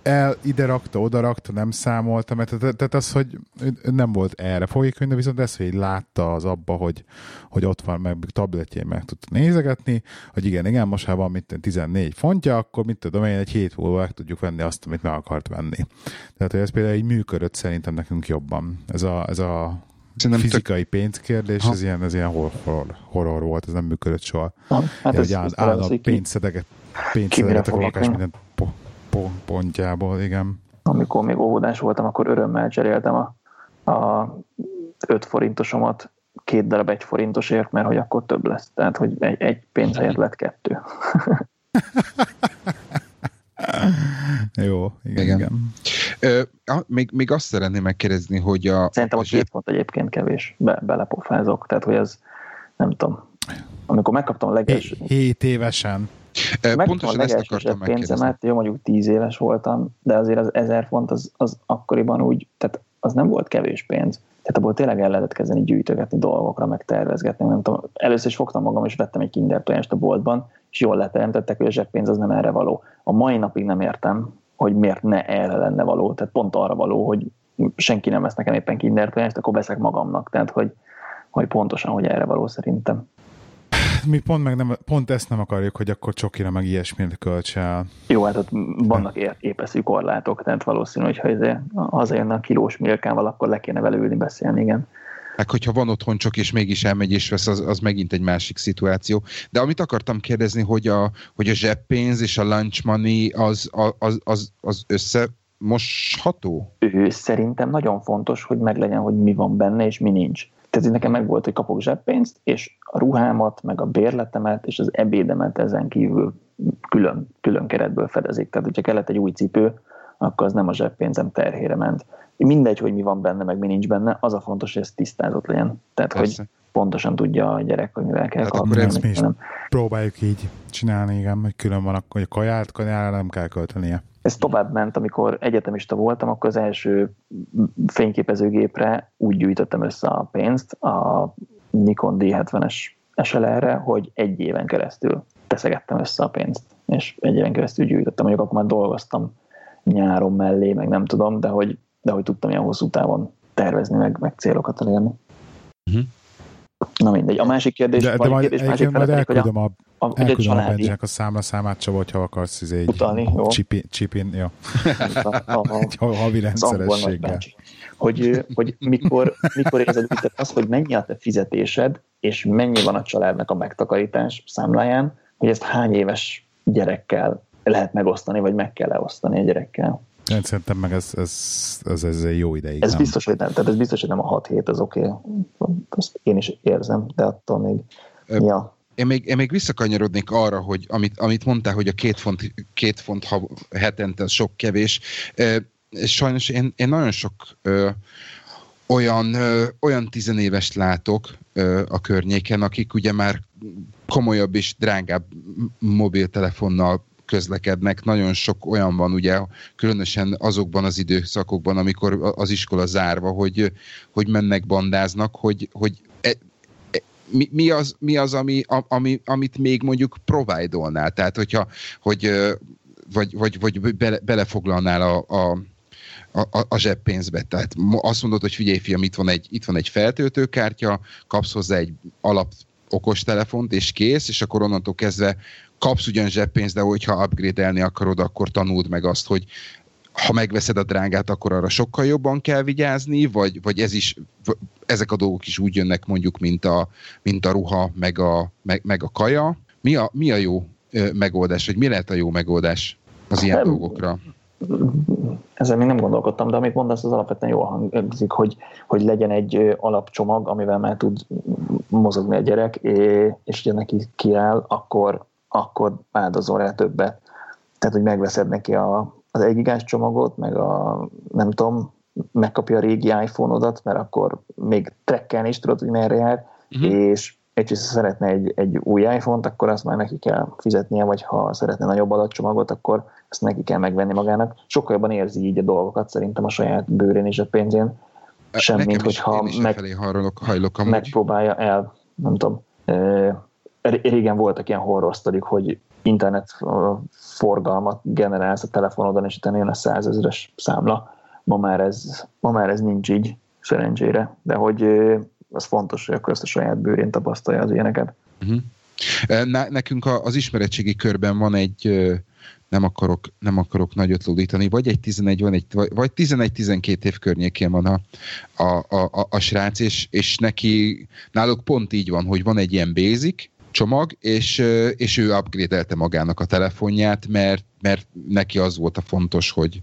el, ide rakta, oda rakta, nem számolta, mert tehát, az, hogy nem volt erre folyékony, de viszont ez, hogy látta az abba, hogy, hogy ott van, meg tabletjén meg tudta nézegetni, hogy igen, igen, most ha van mit 14 fontja, akkor mit tudom én, egy hét múlva meg tudjuk venni azt, amit meg akart venni. Tehát, hogy ez például így működött szerintem nekünk jobban. Ez a, ez a Szerintem fizikai tök... pénzkérdés, ez ilyen, ez ilyen horror, horror volt, ez nem működött soha. Ha, hát ja, ez, ez áll, a pénzszedeget, pénzszedeget a lakás minden pontjából, igen. Amikor még óvodás voltam, akkor örömmel cseréltem a, a 5 forintosomat két darab egy forintosért, mert hogy akkor több lesz. Tehát, hogy egy, egy pénz helyett lett kettő. Jó, igen. igen. igen. Ö, még, még azt szeretném megkérdezni, hogy a... Szerintem a két font egyébként kevés, Be, belepofázok, tehát hogy ez nem tudom. amikor megkaptam a legelső... 7 évesen. Megkaptam Pontosan ezt akartam pénzemet, jó, mondjuk 10 éves voltam, de azért az 1000 font az, az akkoriban úgy, tehát az nem volt kevés pénz. Tehát abból tényleg el lehetett kezdeni gyűjtögetni dolgokra, meg tervezgetni. Nem tudom, először is fogtam magam, és vettem egy kinder tojást a boltban, és jól leteremtettek, hogy a zseppénz az nem erre való. A mai napig nem értem, hogy miért ne erre lenne való. Tehát pont arra való, hogy senki nem vesz nekem éppen kinder tojást, akkor veszek magamnak. Tehát, hogy, hogy pontosan, hogy erre való szerintem mi pont, meg nem, pont ezt nem akarjuk, hogy akkor csokira meg ilyesmit költs el. Jó, hát ott vannak épeszű korlátok, tehát valószínű, hogy ha hazajönne a kilós milkával, akkor le kéne vele ülni beszélni, igen. Meg hogyha van otthon csak és mégis elmegy és vesz, az, az megint egy másik szituáció. De amit akartam kérdezni, hogy a, hogy a zseppénz és a lunch money az, az, az, az össze mosható? Ő szerintem nagyon fontos, hogy meglegyen, hogy mi van benne és mi nincs. Tehát nekem meg volt, hogy kapok zseppénzt, és a ruhámat, meg a bérletemet, és az ebédemet ezen kívül külön, külön keretből fedezik. Tehát, hogyha kellett egy új cipő, akkor az nem a zseppénzem terhére ment. Mindegy, hogy mi van benne, meg mi nincs benne, az a fontos, hogy ez tisztázott legyen. Tehát, Persze. hogy pontosan tudja a gyerek, hogy mivel kell kapni. Akkor ezt mi is próbáljuk így csinálni, igen, hogy külön van, akkor a kaját, kajára nem kell költenie ez tovább ment, amikor egyetemista voltam, akkor az első fényképezőgépre úgy gyűjtöttem össze a pénzt a Nikon D70-es SLR-re, hogy egy éven keresztül teszegettem össze a pénzt, és egy éven keresztül gyűjtöttem, mondjuk akkor már dolgoztam nyáron mellé, meg nem tudom, de hogy, de hogy tudtam ilyen hosszú távon tervezni, meg, meg célokat elérni. Uh-huh. Na mindegy. A másik kérdés, de, de majd, kérdés, másik majd elküldöm a, a, a, elküldöm a Benjinek a számla számát, Csaba, hogyha akarsz izé egy Utalni, jó. Csipin, csipin jó. egy havi rendszerességgel. Hogy, hogy mikor, mikor érzed úgy, az, hogy mennyi a te fizetésed, és mennyi van a családnak a megtakarítás számláján, hogy ezt hány éves gyerekkel lehet megosztani, vagy meg kell elosztani a gyerekkel. Én szerintem meg ez, ez, ez, ez jó ideig. Ez nem. biztos, hogy nem, tehát ez biztos, hogy nem a 6 hét, az oké. Okay. Azt én is érzem, de attól még, Ö, ja. Én még, én még visszakanyarodnék arra, hogy amit, amit mondtál, hogy a két font, két font ha, hetente sok kevés. Ö, sajnos én, én nagyon sok ö, olyan, ö, olyan tizenéves látok ö, a környéken, akik ugye már komolyabb és drágább mobiltelefonnal közlekednek. Nagyon sok olyan van, ugye, különösen azokban az időszakokban, amikor az iskola zárva, hogy, hogy mennek, bandáznak, hogy, hogy e, e, mi, mi, az, mi az ami, ami, amit még mondjuk provide Tehát, hogyha, hogy, vagy, vagy, vagy bele, belefoglalnál a, a a, a zseppénzbe. Tehát azt mondod, hogy figyelj, fiam, itt van egy, itt van egy feltöltőkártya, kapsz hozzá egy alap okostelefont, és kész, és akkor onnantól kezdve kapsz ugyan zseppénzt, de hogyha upgrade-elni akarod, akkor tanuld meg azt, hogy ha megveszed a drágát, akkor arra sokkal jobban kell vigyázni, vagy, vagy ez is, ezek a dolgok is úgy jönnek mondjuk, mint a, mint a ruha, meg a, meg, meg a kaja. Mi a, mi a jó megoldás, vagy mi lehet a jó megoldás az ilyen nem, dolgokra? Ezzel még nem gondolkodtam, de amit mondasz, az alapvetően jól hangzik, hogy, hogy legyen egy alapcsomag, amivel már tud mozogni a gyerek, és ugye neki kiáll, akkor akkor áldozol rá többet. Tehát, hogy megveszed neki a, az egigás csomagot, meg a, nem tudom, megkapja a régi iPhone-odat, mert akkor még trekkelni is tudod, hogy merre jár, uh-huh. és és ha szeretne egy, egy új iPhone-t, akkor azt már neki kell fizetnie, vagy ha szeretne nagyobb adatcsomagot, akkor ezt neki kell megvenni magának. Sokkal jobban érzi így a dolgokat szerintem a saját bőrén és a pénzén, semmint, hogyha meg, hajlok, hajlok megpróbálja el, nem tudom, régen voltak ilyen horror sztorik, hogy internet forgalmat generálsz a telefonodon, és utána jön a százezres számla. Ma már, ez, ma már ez nincs így, szerencsére, de hogy az fontos, hogy akkor ezt a saját bőrén tapasztalja az ilyeneket. Uh-huh. Nekünk az ismeretségi körben van egy, nem akarok, nem akarok nagyot lódítani, vagy egy 11, van vagy 11-12 év környékén van a, a, a, a, a srác, és, és neki, náluk pont így van, hogy van egy ilyen basic, csomag, és, és ő upgrade magának a telefonját, mert, mert neki az volt a fontos, hogy,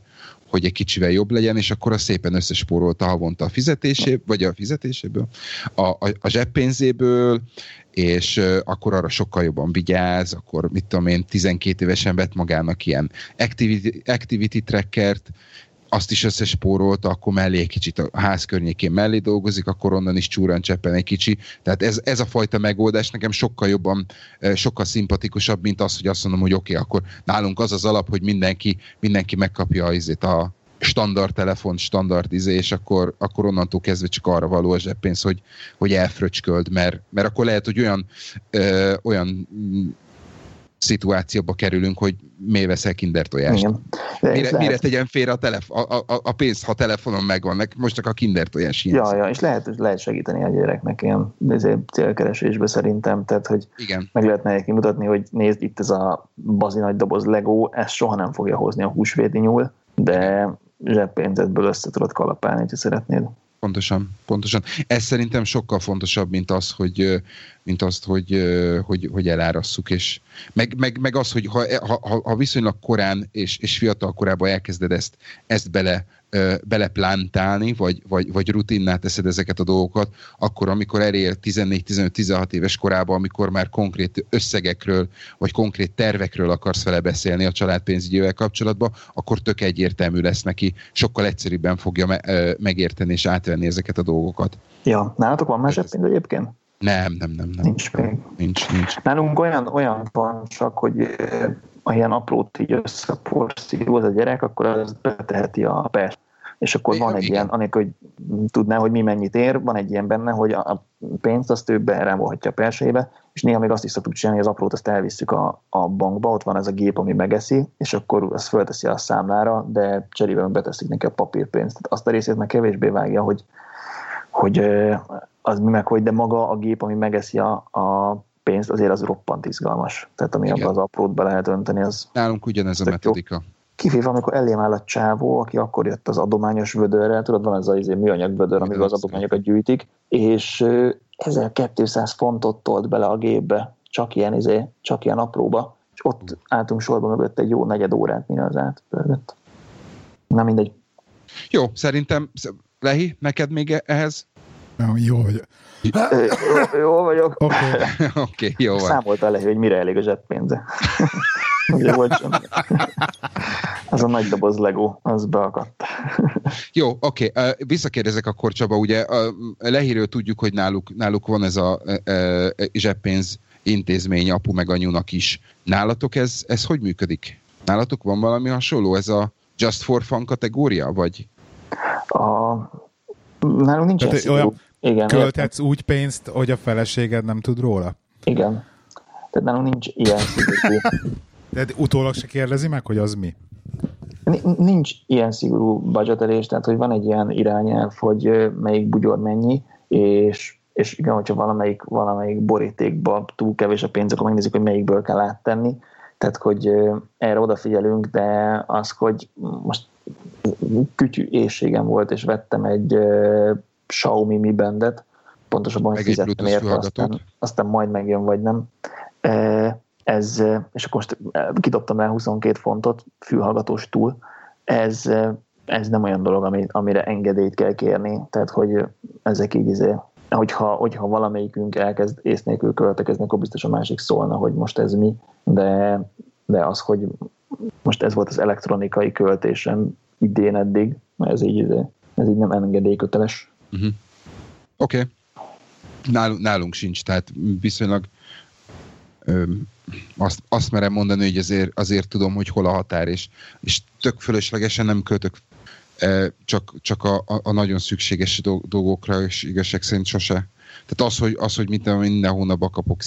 hogy egy kicsivel jobb legyen, és akkor a szépen összespórolta havonta a fizetéséből, vagy a fizetéséből, a, a, a zseppénzéből, és akkor arra sokkal jobban vigyáz, akkor mit tudom én, 12 évesen vett magának ilyen activity, activity trackert, azt is összespórolta, akkor mellé egy kicsit a ház környékén mellé dolgozik, akkor onnan is csúran cseppen egy kicsi. Tehát ez, ez a fajta megoldás nekem sokkal jobban, sokkal szimpatikusabb, mint az, hogy azt mondom, hogy oké, okay, akkor nálunk az az alap, hogy mindenki, mindenki megkapja azért a standard telefon, standard izé, és akkor, akkor onnantól kezdve csak arra való a zseppénz, hogy, hogy elfröcsköld, mert, mert akkor lehet, hogy olyan, ö, olyan szituációba kerülünk, hogy miért veszel kinder tojást. Igen. Mire, lehet... mire tegyen félre a, telef- a, a, a pénz, ha telefonon megvan, most csak a kinder tojás Ja, ja, és lehet, lehet segíteni a gyereknek ilyen célkeresésbe szerintem, tehát hogy Igen. meg lehetne neki mutatni, hogy nézd, itt ez a bazi nagy doboz Lego, ezt soha nem fogja hozni a húsvéti nyúl, de zseppénzetből össze tudod kalapálni, ha szeretnéd. Pontosan, pontosan. Ez szerintem sokkal fontosabb, mint az, hogy, mint azt, hogy, hogy, hogy elárasszuk, és meg, meg, meg az, hogy ha, ha, ha viszonylag korán és, és fiatal korában elkezded ezt, ezt bele beleplántálni, vagy, vagy, vagy rutinná teszed ezeket a dolgokat, akkor amikor elér 14-15-16 éves korában, amikor már konkrét összegekről, vagy konkrét tervekről akarsz vele beszélni a családpénzügyével kapcsolatban, akkor tök egyértelmű lesz neki, sokkal egyszerűbben fogja me- megérteni és átvenni ezeket a dolgokat. Ja, nálatok van más pénz egyébként? Nem, nem, nem, nem. Nincs még. Nincs, nincs. Nálunk olyan, olyan van csak, hogy ha ilyen aprót így összeporszívó az a gyerek, akkor az beteheti a pers. És akkor van egy ilyen, anélkül, hogy tudná, hogy mi mennyit ér, van egy ilyen benne, hogy a pénzt azt ő berámolhatja a persébe, és néha még azt is szoktuk csinálni, hogy az aprót azt elvisszük a, a bankba, ott van ez a gép, ami megeszi, és akkor azt fölteszi a számlára, de cserébe beteszik neki a papírpénzt. Tehát azt a részét meg kevésbé vágja, hogy, hogy az mi meg hogy, de maga a gép, ami megeszi a, a pénzt, azért az roppant izgalmas. Tehát ami abban az aprót be lehet önteni, az... Nálunk ugyanez a metodika. Jó. Kivéve, amikor elém áll a csávó, aki akkor jött az adományos vödörrel, tudod, van ez az izé, műanyag vödör, amivel az adományokat gyűjtik, és 1200 fontot tolt bele a gépbe, csak ilyen, izé, csak ilyen apróba, és ott álltunk sorba mögött egy jó negyed órát, mire az átpörgött. Na mindegy. Jó, szerintem Lehi, neked még ehhez jó vagyok. Jó, jó vagyok. Oké, okay. okay, jó van. Számolta le, hogy mire elég a zseppénze. Az a nagy doboz Lego, az beakadt. Jó, oké. Okay. Visszakérdezek akkor Csaba, ugye lehíről tudjuk, hogy náluk, náluk van ez a zseppénz intézmény apu meg anyunak is. Nálatok ez, ez hogy működik? Nálatok van valami hasonló? Ez a Just for Fun kategória, vagy? A, nálunk nincs Tehát olyan, igen, költhetsz értem. úgy pénzt, hogy a feleséged nem tud róla? Igen. Tehát nálunk nincs ilyen szigorú. De utólag se kérdezi meg, hogy az mi? Nincs ilyen szigorú budgetelés, tehát hogy van egy ilyen irányelv, hogy melyik bugyor mennyi, és, és igen, hogyha valamelyik, valamelyik borítékba túl kevés a pénz, akkor megnézzük, hogy melyikből kell áttenni. Tehát, hogy erre odafigyelünk, de az, hogy most kütyű éjségem volt, és vettem egy Xiaomi Mi Bandet, pontosabban Meg fizettem érte, aztán, aztán majd megjön, vagy nem. Ez, és akkor most kidobtam rá 22 fontot fülhallgatós túl, ez, ez nem olyan dolog, ami, amire engedélyt kell kérni, tehát hogy ezek így izé, hogyha, hogyha valamelyikünk elkezd ész nélkül költekezni, akkor biztos a másik szólna, hogy most ez mi, de, de az, hogy most ez volt az elektronikai költésem idén eddig, ez így, izé, ez így nem engedélyköteles. Uh-huh. Oké. Okay. Nálunk, nálunk sincs, tehát viszonylag ö, azt, azt merem mondani, hogy azért, azért tudom, hogy hol a határ, és, és tök fölöslegesen nem költök csak, csak a, a, a nagyon szükséges dolgokra, és igazság szerint sose. Tehát az, hogy, az, hogy minden, minden hónapban kapok,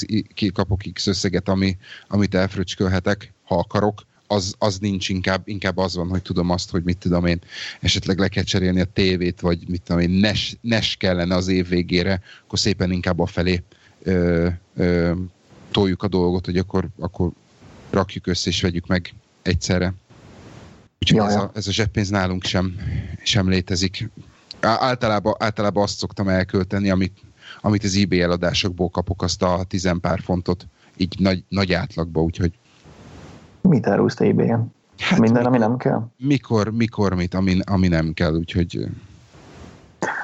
kapok X összeget, ami, amit elfröcskölhetek, ha akarok, az, az nincs, inkább, inkább az van, hogy tudom azt, hogy mit tudom én, esetleg le kell cserélni a tévét, vagy mit tudom én, nes, nes kellene az év végére, akkor szépen inkább a felé ö, ö, toljuk a dolgot, hogy akkor, akkor rakjuk össze és vegyük meg egyszerre. Úgyhogy ez a, ez a zseppénz nálunk sem, sem létezik. Általában, általában azt szoktam elkölteni, amit, amit az eBay eladásokból kapok, azt a tizenpár fontot, így nagy, nagy átlagba, úgyhogy Mit árulsz te ebay-en? Hát Minden, ami nem kell? Mikor, mikor mit, ami, ami nem kell, úgyhogy...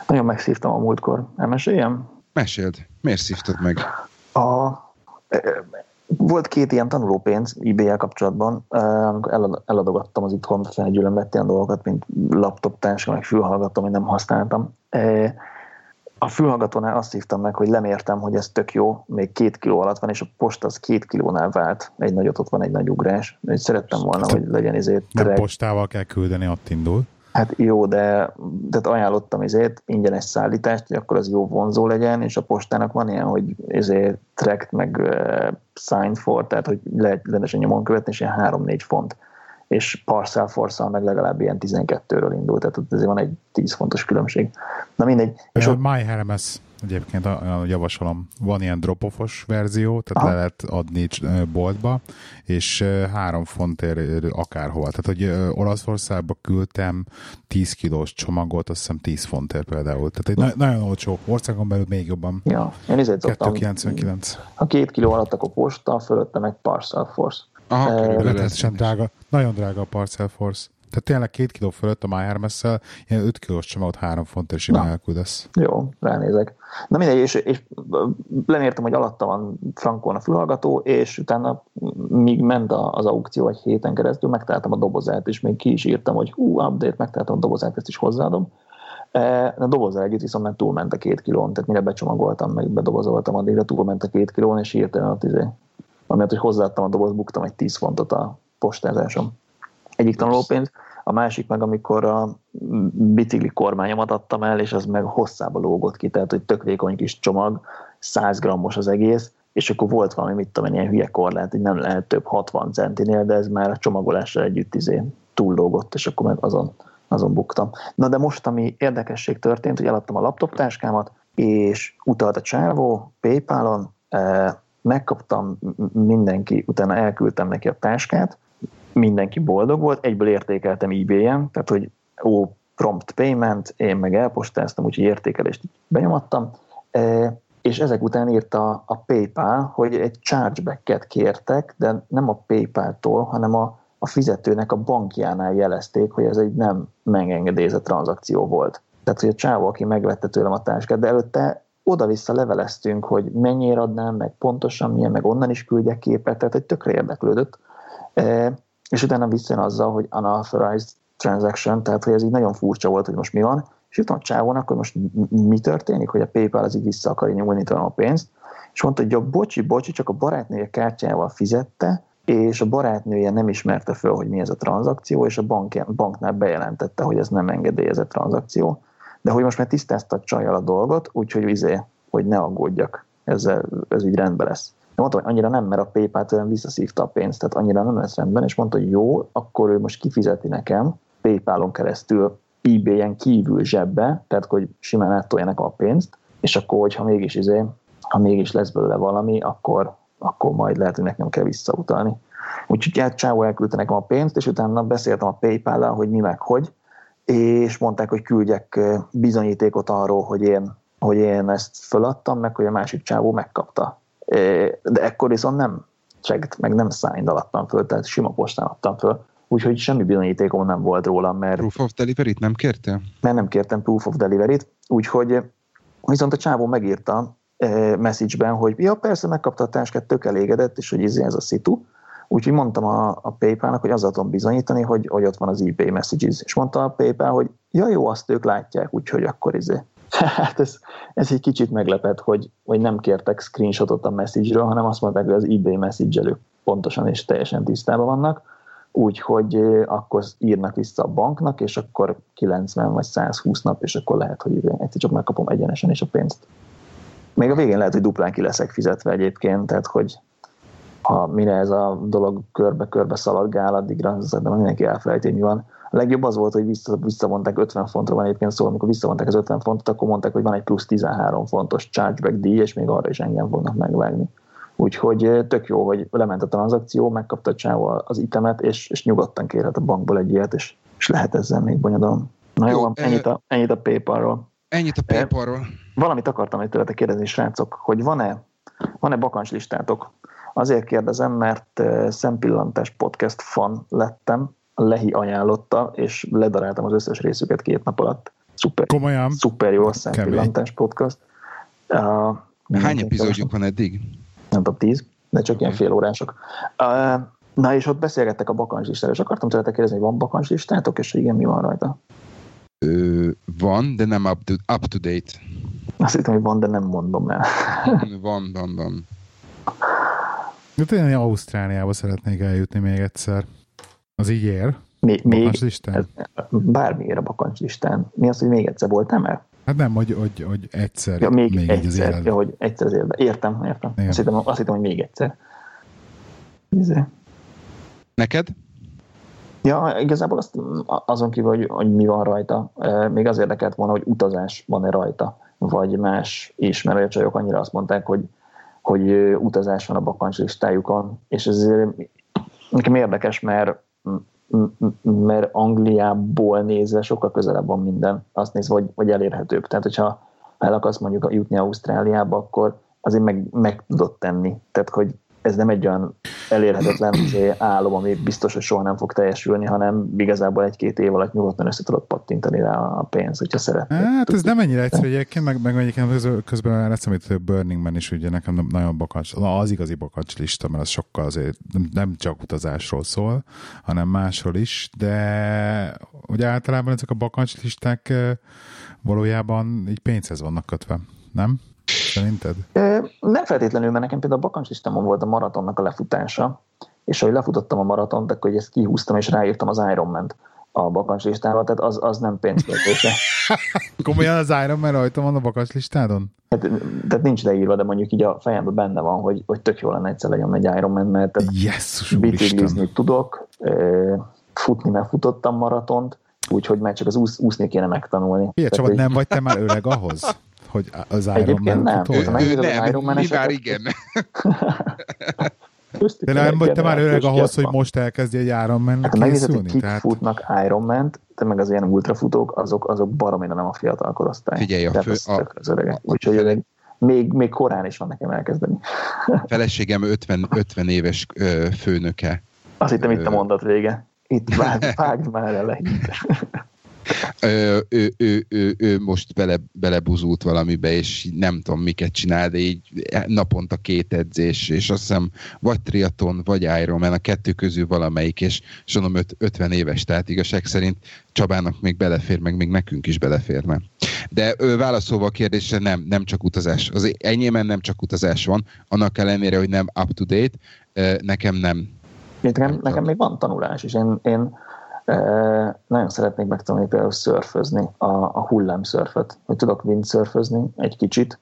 Nagyon megszívtam a múltkor. Elmeséljem? Meséld. Miért szívtad meg? A, volt két ilyen tanulópénz ebay kapcsolatban, amikor eladogattam az itthon felgyűlömlett ilyen dolgokat, mint laptop táska, meg fülhallgató, amit nem használtam. A fülhallgatónál azt hívtam meg, hogy lemértem, hogy ez tök jó, még két kiló alatt van, és a post az két kilónál vált. Egy nagyot ott van egy nagy ugrás. Szerettem volna, hogy legyen izét. Nem postával kell küldeni, ott indul. Hát jó, de tehát ajánlottam ezért ingyenes szállítást, hogy akkor az jó vonzó legyen, és a postának van ilyen, hogy ezért tracked meg uh, signed for, tehát hogy lehet rendesen nyomon követni, és ilyen 3-4 font és Parcel force meg legalább ilyen 12-ről indult, tehát ezért van egy 10 fontos különbség. Na mindegy. És uh, ott... MyHermes egyébként a, a javasolom, van ilyen drop verzió, tehát Aha. le lehet adni boltba, és három fontért akárhova. Tehát, hogy Olaszországba küldtem 10 kilós csomagot, azt hiszem 10 fontért például. Tehát egy na- nagyon olcsó, országon belül még jobban. Ja, én ezért 299. Ha két kiló alatt, akkor posta, fölötte meg Parcel Force. Aha, uh, drága, nagyon drága a Parcel Force. Tehát tényleg két kiló fölött a MyHermes-szel, ilyen 5 kilós csomagot három fontért simán elküldesz. Jó, ránézek. Na mindegy, és, és lemértem, hogy alatta van frankon a fülhallgató, és utána míg ment az aukció egy héten keresztül, megtaláltam a dobozát, és még ki is írtam, hogy hú, update, megtaláltam a dobozát, ezt is hozzáadom. A dobozzal együtt viszont már túlment a két kilón, tehát mire becsomagoltam, meg bedobozoltam, addigra túlment a két kilón, és írtam ott izé, amiatt, hogy hozzáadtam a doboz, buktam egy 10 fontot a postázásom. Egyik tanulópénz, a másik meg, amikor a bicikli kormányomat adtam el, és az meg hosszába lógott ki, tehát hogy tök vékony kis csomag, 100 grammos az egész, és akkor volt valami, mit tudom, ilyen hülye korlát, hogy nem lehet több 60 centinél, de ez már a csomagolással együtt izé túllógott, és akkor meg azon, azon buktam. Na de most, ami érdekesség történt, hogy eladtam a laptoptáskámat, és utalt a csávó Paypalon, eh, megkaptam mindenki, utána elküldtem neki a táskát, mindenki boldog volt, egyből értékeltem eBay-en, tehát hogy ó, prompt payment, én meg elpostáztam, úgyhogy értékelést benyomattam, e, és ezek után írta a PayPal, hogy egy chargeback-et kértek, de nem a PayPal-tól, hanem a, a fizetőnek a bankjánál jelezték, hogy ez egy nem megengedélyezett tranzakció volt. Tehát, hogy a csávó, aki megvette tőlem a táskát, de előtte oda-vissza leveleztünk, hogy mennyire adnám, meg pontosan milyen, meg onnan is küldjek képet, tehát egy tökre érdeklődött. E, és utána visszajön azzal, hogy unauthorized transaction, tehát hogy ez így nagyon furcsa volt, hogy most mi van, és jutom a csávónak, hogy most mi történik, hogy a PayPal az így vissza akarja nyúlni tőlem a pénzt, és mondta, hogy a bocsi, bocsi, csak a barátnője kártyával fizette, és a barátnője nem ismerte föl, hogy mi ez a tranzakció, és a bank, banknál bejelentette, hogy ez nem engedélyezett tranzakció. De hogy most már tisztázta a csajjal a dolgot, úgyhogy vizé, hogy ne aggódjak, ezzel, ez így rendben lesz. De mondtam, hogy annyira nem, mert a PayPal tőlem visszaszívta a pénzt, tehát annyira nem lesz rendben, és mondta, hogy jó, akkor ő most kifizeti nekem PayPal-on keresztül eBay-en kívül zsebbe, tehát hogy simán átoljanak a pénzt, és akkor, hogyha mégis izé, ha mégis lesz belőle valami, akkor, akkor majd lehet, hogy nekem kell visszautalni. Úgyhogy hát Csávó elküldte nekem a pénzt, és utána beszéltem a PayPal-lal, hogy mi meg hogy, és mondták, hogy küldjek bizonyítékot arról, hogy én, hogy én ezt föladtam, meg hogy a másik csávó megkapta. De ekkor viszont nem checked, meg nem signed alattam föl, tehát sima postán adtam föl, úgyhogy semmi bizonyítékom nem volt róla, mert... Proof of delivery-t nem kértél? Mert nem kértem proof of delivery-t, úgyhogy viszont a csávó megírta message-ben, hogy ja, persze megkapta a táskát, tök elégedett, és hogy izé ez a szitu, Úgyhogy mondtam a, a PayPal-nak, hogy azzal tudom bizonyítani, hogy, hogy ott van az eBay messages. És mondta a PayPal, hogy ja jó, azt ők látják, úgyhogy akkor izé Hát ez, ez egy kicsit meglepett, hogy, hogy nem kértek screenshotot a message-ről, hanem azt mondták, hogy az eBay message pontosan és teljesen tisztában vannak, úgyhogy akkor írnak vissza a banknak, és akkor 90 vagy 120 nap, és akkor lehet, hogy egyszer csak megkapom egyenesen is a pénzt. Még a végén lehet, hogy duplán ki leszek fizetve egyébként, tehát hogy ha mire ez a dolog körbe-körbe szaladgál, addigra szerintem mindenki elfelejti, mi van a legjobb az volt, hogy vissza, visszavonták 50 fontra, van egyébként szó, amikor visszavonták az 50 fontot, akkor mondták, hogy van egy plusz 13 fontos chargeback díj, és még arra is engem fognak megvágni. Úgyhogy tök jó, hogy lement a tranzakció, megkapta a csávó az itemet, és, és nyugodtan kérhet a bankból egy ilyet, és, és lehet ezzel még bonyodalom. Na jó, jó ennyit, a, ennyit a PayPal-ról. Ennyit a PayPal-ról. Valamit akartam egy tőletek kérdezni, srácok, hogy van-e, van-e bakancslistátok? Azért kérdezem, mert szempillantás podcast fan lettem, Lehi ajánlotta, és ledaráltam az összes részüket két nap alatt. Szuper, Komolyan? szuper jó a szempillantás podcast. Uh, Hány epizódjuk van eddig? Nem tudom, tíz. de csak ilyen félórások. Uh, na és ott beszélgettek a bakancslistáról, és akartam tőletek kérdezni, hogy van bakancslistátok, és igen, mi van rajta? Ö, van, de nem up to, up to date. Azt hittem, hogy van, de nem mondom el. van, van, van. De tényleg Ausztráliába szeretnék eljutni még egyszer. Az így ér? Még, még bármiért a bakancslistán. Mi az, hogy még egyszer voltam el? Hát nem, hogy, hogy, hogy egyszer. Ja, még, még egyszer. Az ja, hogy egyszer az életben. Értem, értem. Azt hittem, azt hittem, hogy még egyszer. Izé. Neked? Ja, igazából azt, azon kívül, hogy, hogy mi van rajta, még az érdekelt volna, hogy utazás van-e rajta, vagy más is, mert a csajok annyira azt mondták, hogy, hogy utazás van a bakancslistájukon, és ez nekem érdekes, mert mert Angliából nézve sokkal közelebb van minden, azt nézve, hogy, hogy elérhetőbb. Tehát, hogyha el akarsz mondjuk jutni Ausztráliába, akkor azért meg, meg tudod tenni. Tehát, hogy ez nem egy olyan elérhetetlen álom, ami biztos, hogy soha nem fog teljesülni, hanem igazából egy-két év alatt nyugodtan össze tudod pattintani rá a pénz, hogyha szeretnél. Hát ez nem ennyire egyszerű egyébként, meg, meg egyébként közben már eszemét, hogy Burning Man is ugye nekem nagyon bakancs, az igazi bakancs lista, mert az sokkal azért nem, csak utazásról szól, hanem másról is, de ugye általában ezek a bakancs listák valójában így pénzhez vannak kötve, nem? Szerinted? Nem feltétlenül, mert nekem például a bakancslistámon volt a maratonnak a lefutása, és ahogy lefutottam a maratont, akkor ezt kihúztam, és ráírtam az Ironman-t a bakancslistára, tehát az, az nem pénzköltése. Komolyan az Ironman rajta van a bakancslistádon? Hát, tehát nincs leírva, de mondjuk így a fejemben benne van, hogy, hogy tök jó lenne egyszer legyen egy Ironman, mert biciklizni tudok, futni, mert futottam maratont, úgyhogy már csak az úsz, úszni kéne megtanulni. Igen, Csaba, nem vagy te már öreg ahhoz? hogy az Iron Man nem. Ő, nem, Iron Man mi már igen. De nem vagy te már öreg ahhoz, hogy most elkezdj egy Iron Man hát, készülni? Kik tehát... futnak Iron man de meg az ilyen ultrafutók, azok, azok baromira nem a fiatal korosztály. Figyelj, a fő... A, az öregek. Úgyhogy még, még korán is van nekem elkezdeni. Feleségem 50, 50 éves ö, főnöke. Azt hittem itt a mondat vége. Itt vágj, vágj már ele ő, ő, ő, ő, ő most bele, belebuzult valamibe, és nem tudom, miket csinál, de így naponta két edzés, és azt hiszem vagy triaton, vagy Ironman, a kettő közül valamelyik, és sonom 50 éves, tehát igazság szerint Csabának még belefér, meg még nekünk is beleférne. De ő válaszolva a kérdésre, nem, nem csak utazás. Az enyémen nem csak utazás van, annak ellenére, hogy nem up-to-date, nekem nem. Nekem, nekem még van tanulás, és én, én nagyon szeretnék megtanulni például szörfözni, a, a hullámszörföt. Hogy tudok windsurfözni egy kicsit,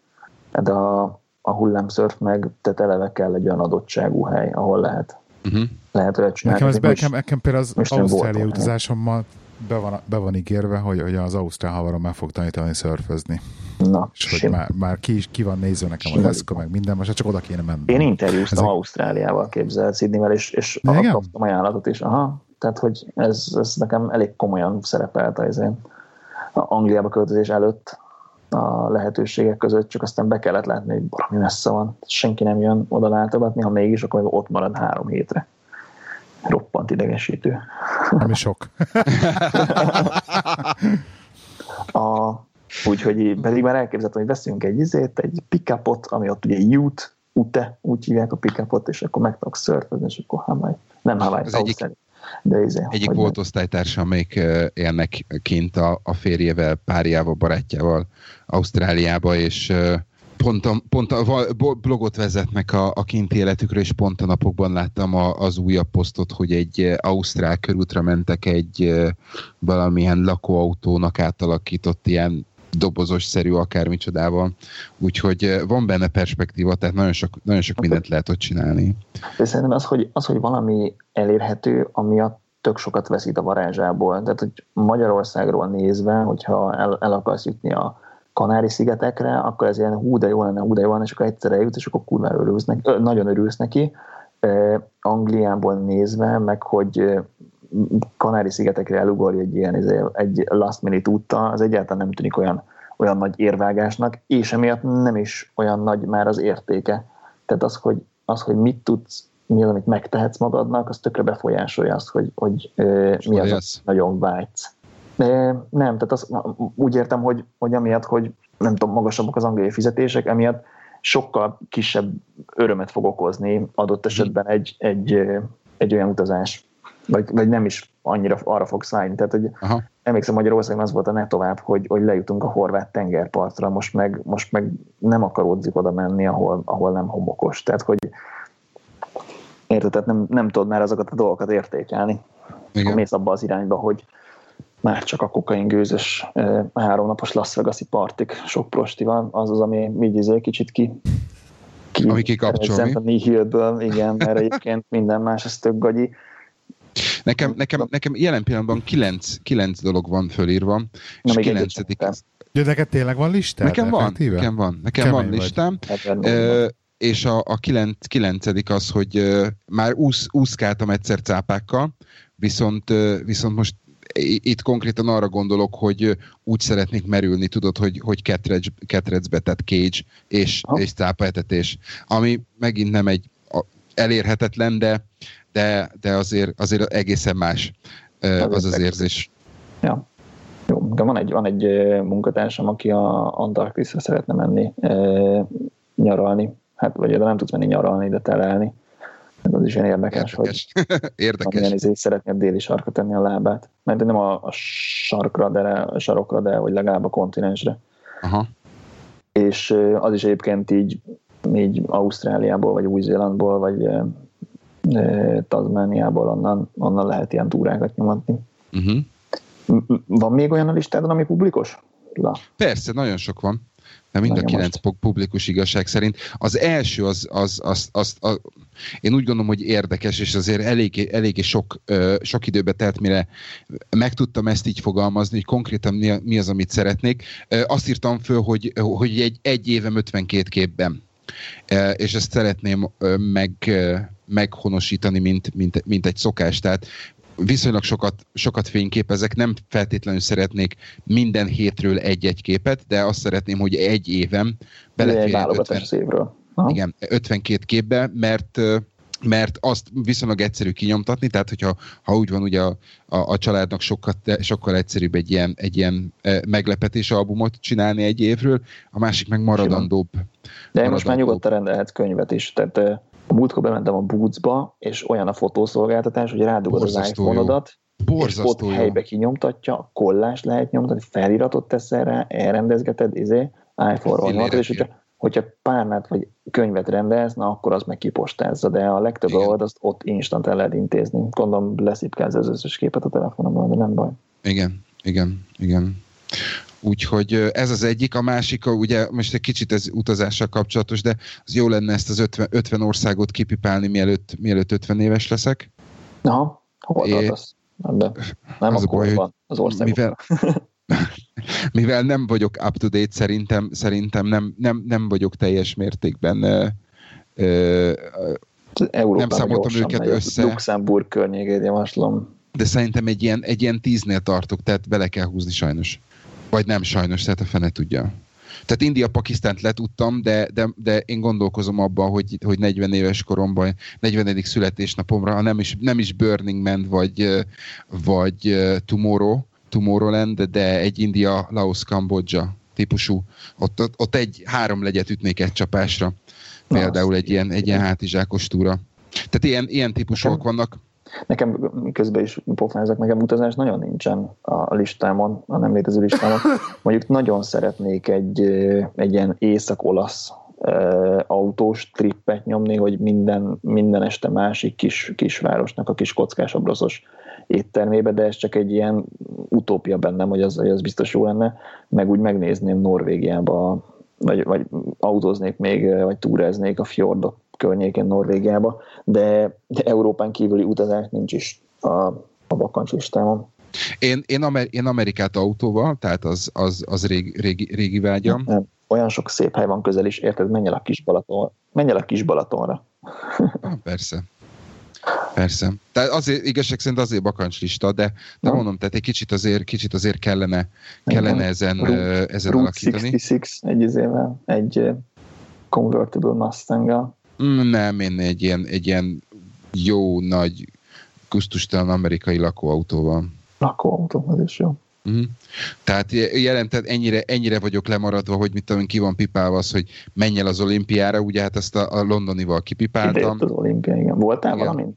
de a, a hullámszörf meg, tehát eleve kell egy olyan adottságú hely, ahol lehet. Uh-huh. Lehet olyat csinálni. Nekem, ez nekem, nekem például az Ausztrália utazásommal be van, be van ígérve, hogy, hogy az Ausztrál havarom meg fog tanítani szörfözni. Na, és hogy már, már ki, ki van nézve nekem a leszka, meg minden, most csak oda kéne menni. Én interjúztam Ezek... Ausztráliával képzelt Sydneyvel, és, és kaptam ajánlatot is. Aha, tehát, hogy ez, ez nekem elég komolyan szerepelt az én Angliába költözés előtt a lehetőségek között, csak aztán be kellett látni, hogy valami messze van. Senki nem jön oda látogatni, ha mégis, akkor ott marad három hétre. Roppant idegesítő. Nem is sok. a, úgyhogy pedig már elképzeltem, hogy veszünk egy izét, egy pickupot, ami ott ugye Ute, Ute, úgy hívják a pickupot, és akkor meg tudok szörfözni, és akkor Hawaii. Nem Hawaii, az egyik, de izé, Egyik volt ne? osztálytársa, amelyik élnek kint a, a férjével, párjával, barátjával Ausztráliába, és pont a, pont a blogot vezetnek a, a kinti életükről, és pont a napokban láttam a, az újabb posztot, hogy egy ausztrál körútra mentek egy valamilyen lakóautónak átalakított ilyen dobozos-szerű akármicsodával. Úgyhogy van benne perspektíva, tehát nagyon sok, nagyon sok mindent lehet ott csinálni. De szerintem az, hogy, az, hogy valami elérhető, amiatt tök sokat veszít a varázsából. Tehát, hogy Magyarországról nézve, hogyha el, el akarsz jutni a Kanári-szigetekre, akkor ez ilyen hú, de jó lenne, hú, de jó lenne, és akkor egyszerre jut, és akkor kurva örülsz neki, ö, nagyon örülsz neki. E, Angliából nézve, meg hogy Kanári-szigetekre elugorj egy ilyen izé, egy last minute úttal, az egyáltalán nem tűnik olyan, olyan nagy érvágásnak, és emiatt nem is olyan nagy már az értéke. Tehát az, hogy, az, hogy mit tudsz, mi az, amit megtehetsz magadnak, az tökre befolyásolja azt, hogy, hogy mi az, az nagyon vágysz. De nem, tehát az, úgy értem, hogy, hogy amiatt, hogy nem tudom, magasabbak az angliai fizetések, emiatt sokkal kisebb örömet fog okozni adott esetben egy, egy, egy olyan utazás, vagy, vagy nem is annyira arra fog szállni. Tehát, hogy Aha. emlékszem, Magyarországon az volt a ne tovább, hogy, hogy lejutunk a horvát tengerpartra, most meg, most meg nem akaródzik oda menni, ahol, ahol nem homokos. Tehát, hogy érted, tehát nem, nem tudod már azokat a dolgokat értékelni. Igen. Mész abba az irányba, hogy már csak a kokain gőzös e, háromnapos Las Vegas-i partik sok prostival, az az, ami így izé kicsit ki, ki ami kikapcsol, mi? Hillből, igen, mert egyébként minden más, ez tök gagyi. Nekem, nekem, nekem jelen pillanatban kilenc, kilenc dolog van fölírva, Na, és kilencedik... De neked tényleg van listám? Nekem van, nekem van, nekem Kemény van listám. Vagy. és a, a kilenc, kilencedik az, hogy uh, már úsz, úszkáltam egyszer cápákkal, viszont, uh, viszont most itt konkrétan arra gondolok, hogy úgy szeretnék merülni, tudod, hogy, hogy ketrecbe, tehát cage és, és cápaetetés, ami megint nem egy elérhetetlen, de, de, de azért, azért egészen más az az érzés. Ja. Jó, de van egy, van egy munkatársam, aki a Antarktiszra szeretne menni nyaralni. Hát, vagy de nem tudsz menni nyaralni, de telelni. Ez az is ilyen érdekes, érdekes. hogy érdekes. Izé szeretné a déli sarkra tenni a lábát. Mert nem a, a sarkra, de a sarokra, de hogy legalább a kontinensre. Aha. És az is egyébként így, így Ausztráliából, vagy Új-Zélandból, vagy Tazmániából onnan, onnan lehet ilyen túrákat nyomatni. Uh-huh. Van még olyan a listádon, ami publikus? La. Persze, nagyon sok van. De mind a kilenc publikus igazság szerint. Az első, az, az, az, az, az, én úgy gondolom, hogy érdekes, és azért eléggé, eléggé sok, sok időbe telt, mire meg tudtam ezt így fogalmazni, hogy konkrétan mi, mi az, amit szeretnék. Azt írtam föl, hogy, hogy egy, egy évem 52 képben. És ezt szeretném meg, meghonosítani, mint, mint, mint egy szokás. Tehát viszonylag sokat, sokat fényképezek, nem feltétlenül szeretnék minden hétről egy-egy képet, de azt szeretném, hogy egy évem beleférjen 50, évről. Igen, 52 képbe, mert mert azt viszonylag egyszerű kinyomtatni, tehát hogyha ha úgy van, ugye a, a, a családnak sokkal, sokkal egyszerűbb egy ilyen, egy ilyen meglepetés albumot csinálni egy évről, a másik meg maradandóbb. De maradandóbb. most már nyugodtan rendelhetsz könyvet is, tehát múltkor bementem a Bootsba, és olyan a fotószolgáltatás, hogy rádugod az iPhone-odat, és ott helybe kinyomtatja, kollást lehet nyomtatni, feliratot teszel rá, elrendezgeted, izé, iPhone-ról nyomtatod, és hogyha, hogyha párnát vagy könyvet rendelsz, na akkor az meg kipostázza, de a legtöbb oldalt azt ott instant el lehet intézni. Gondolom leszipkálsz az összes képet a telefonomon, de nem baj. Igen, igen, igen. Úgyhogy ez az egyik, a másik, ugye most egy kicsit ez utazással kapcsolatos, de az jó lenne ezt az 50, 50 országot kipipálni, mielőtt, mielőtt 50 éves leszek. Aha, hol az? Nem, nem az a baj, van az országban. Mivel, mivel nem vagyok up-to-date, szerintem, szerintem nem, nem, nem vagyok teljes mértékben ö, ö, nem számoltam őket megy, össze. Luxemburg környékét javaslom. De szerintem egy ilyen, egy ilyen tíznél tartok, tehát bele kell húzni sajnos. Vagy nem sajnos, tehát a fene tudja. Tehát India-Pakisztánt letudtam, de, de, de én gondolkozom abban, hogy, hogy 40 éves koromban, 40. születésnapomra, ha nem is, nem is Burning Man, vagy, vagy Tomorrow, Tomorrowland, de egy India, Laos, Kambodzsa típusú. Ott, ott, ott egy három legyet ütnék egy csapásra. Például egy ilyen, egy ilyen hátizsákos túra. Tehát ilyen, ilyen típusok vannak. Nekem közben is pofázok, nekem utazás nagyon nincsen a listámon, a nem létező listámon. Mondjuk nagyon szeretnék egy, egy ilyen észak-olasz autós trippet nyomni, hogy minden, minden este másik kis, kisvárosnak a kis kockásabb rosszos éttermébe, de ez csak egy ilyen utópia bennem, hogy az, hogy az biztos jó lenne, meg úgy megnézném Norvégiába, vagy, vagy autóznék még, vagy túráznék a fjordok környékén Norvégiába, de, de Európán kívüli utazás nincs is a, a bakancs listámon. Én, én, Amer- én Amerikát autóval, tehát az, az, az régi, régi, régi vágyam. Nem, olyan sok szép hely van közel is, érted? Menj el a kis Balaton, menj el a kis Balatonra. ah, persze. Persze. Tehát azért, igazság szerint azért bakancslista, de, de mondom, tehát egy kicsit azért, kicsit azért kellene, kellene ezen, Route, ezen Route alakítani. 66 egy izével, egy convertible mustang nem, én egy ilyen, egy ilyen jó, nagy, kusztustalan amerikai lakóautóval. Lakóautó, az is jó. Uh-huh. Tehát jelentett, ennyire, ennyire vagyok lemaradva, hogy mit tudom, ki van pipálva az, hogy menj el az olimpiára, ugye hát ezt a, a londonival kipipáltam. az olimpia, igen. Voltál igen. valamin?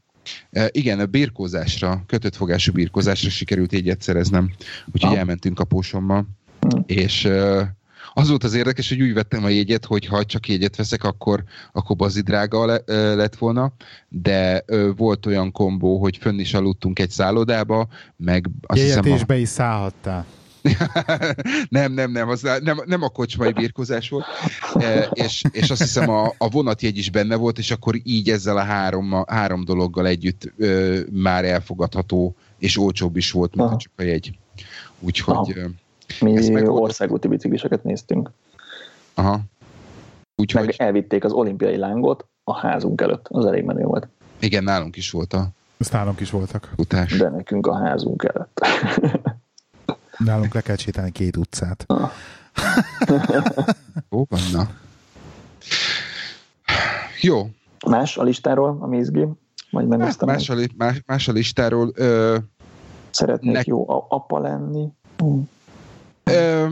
E, igen, a birkózásra, kötött fogású birkózásra sikerült egyet szereznem, úgyhogy ah. elmentünk a pósommal, hmm. és e, az volt az érdekes, hogy úgy vettem a jegyet, hogy ha csak jegyet veszek, akkor, akkor bazi drága le, lett volna, de ö, volt olyan kombó, hogy fönn is aludtunk egy szállodába, meg azt Jegyet hiszem... és a... be is szállhattál. nem, nem, nem, az nem, nem a kocsmai birkozás volt, e, és, és azt hiszem a, a vonatjegy is benne volt, és akkor így ezzel a három, a három dologgal együtt ö, már elfogadható, és olcsóbb is volt, mint Aha. csak a jegy. Úgyhogy... Aha. Mi országúti bicikliseket néztünk. Aha. Úgyhogy... Meg elvitték az olimpiai lángot a házunk előtt. Az elég menő volt. Igen, nálunk is volt a... Ezt nálunk is voltak. Utás. De nekünk a házunk előtt. Nálunk le kell sétálni két utcát. Ó, van, na. Jó. Más a listáról, ami izgi? Majd megnéztem. Más, a, más, más a listáról. Ö, Szeretnék ne... jó apa lenni. Hmm. Ö,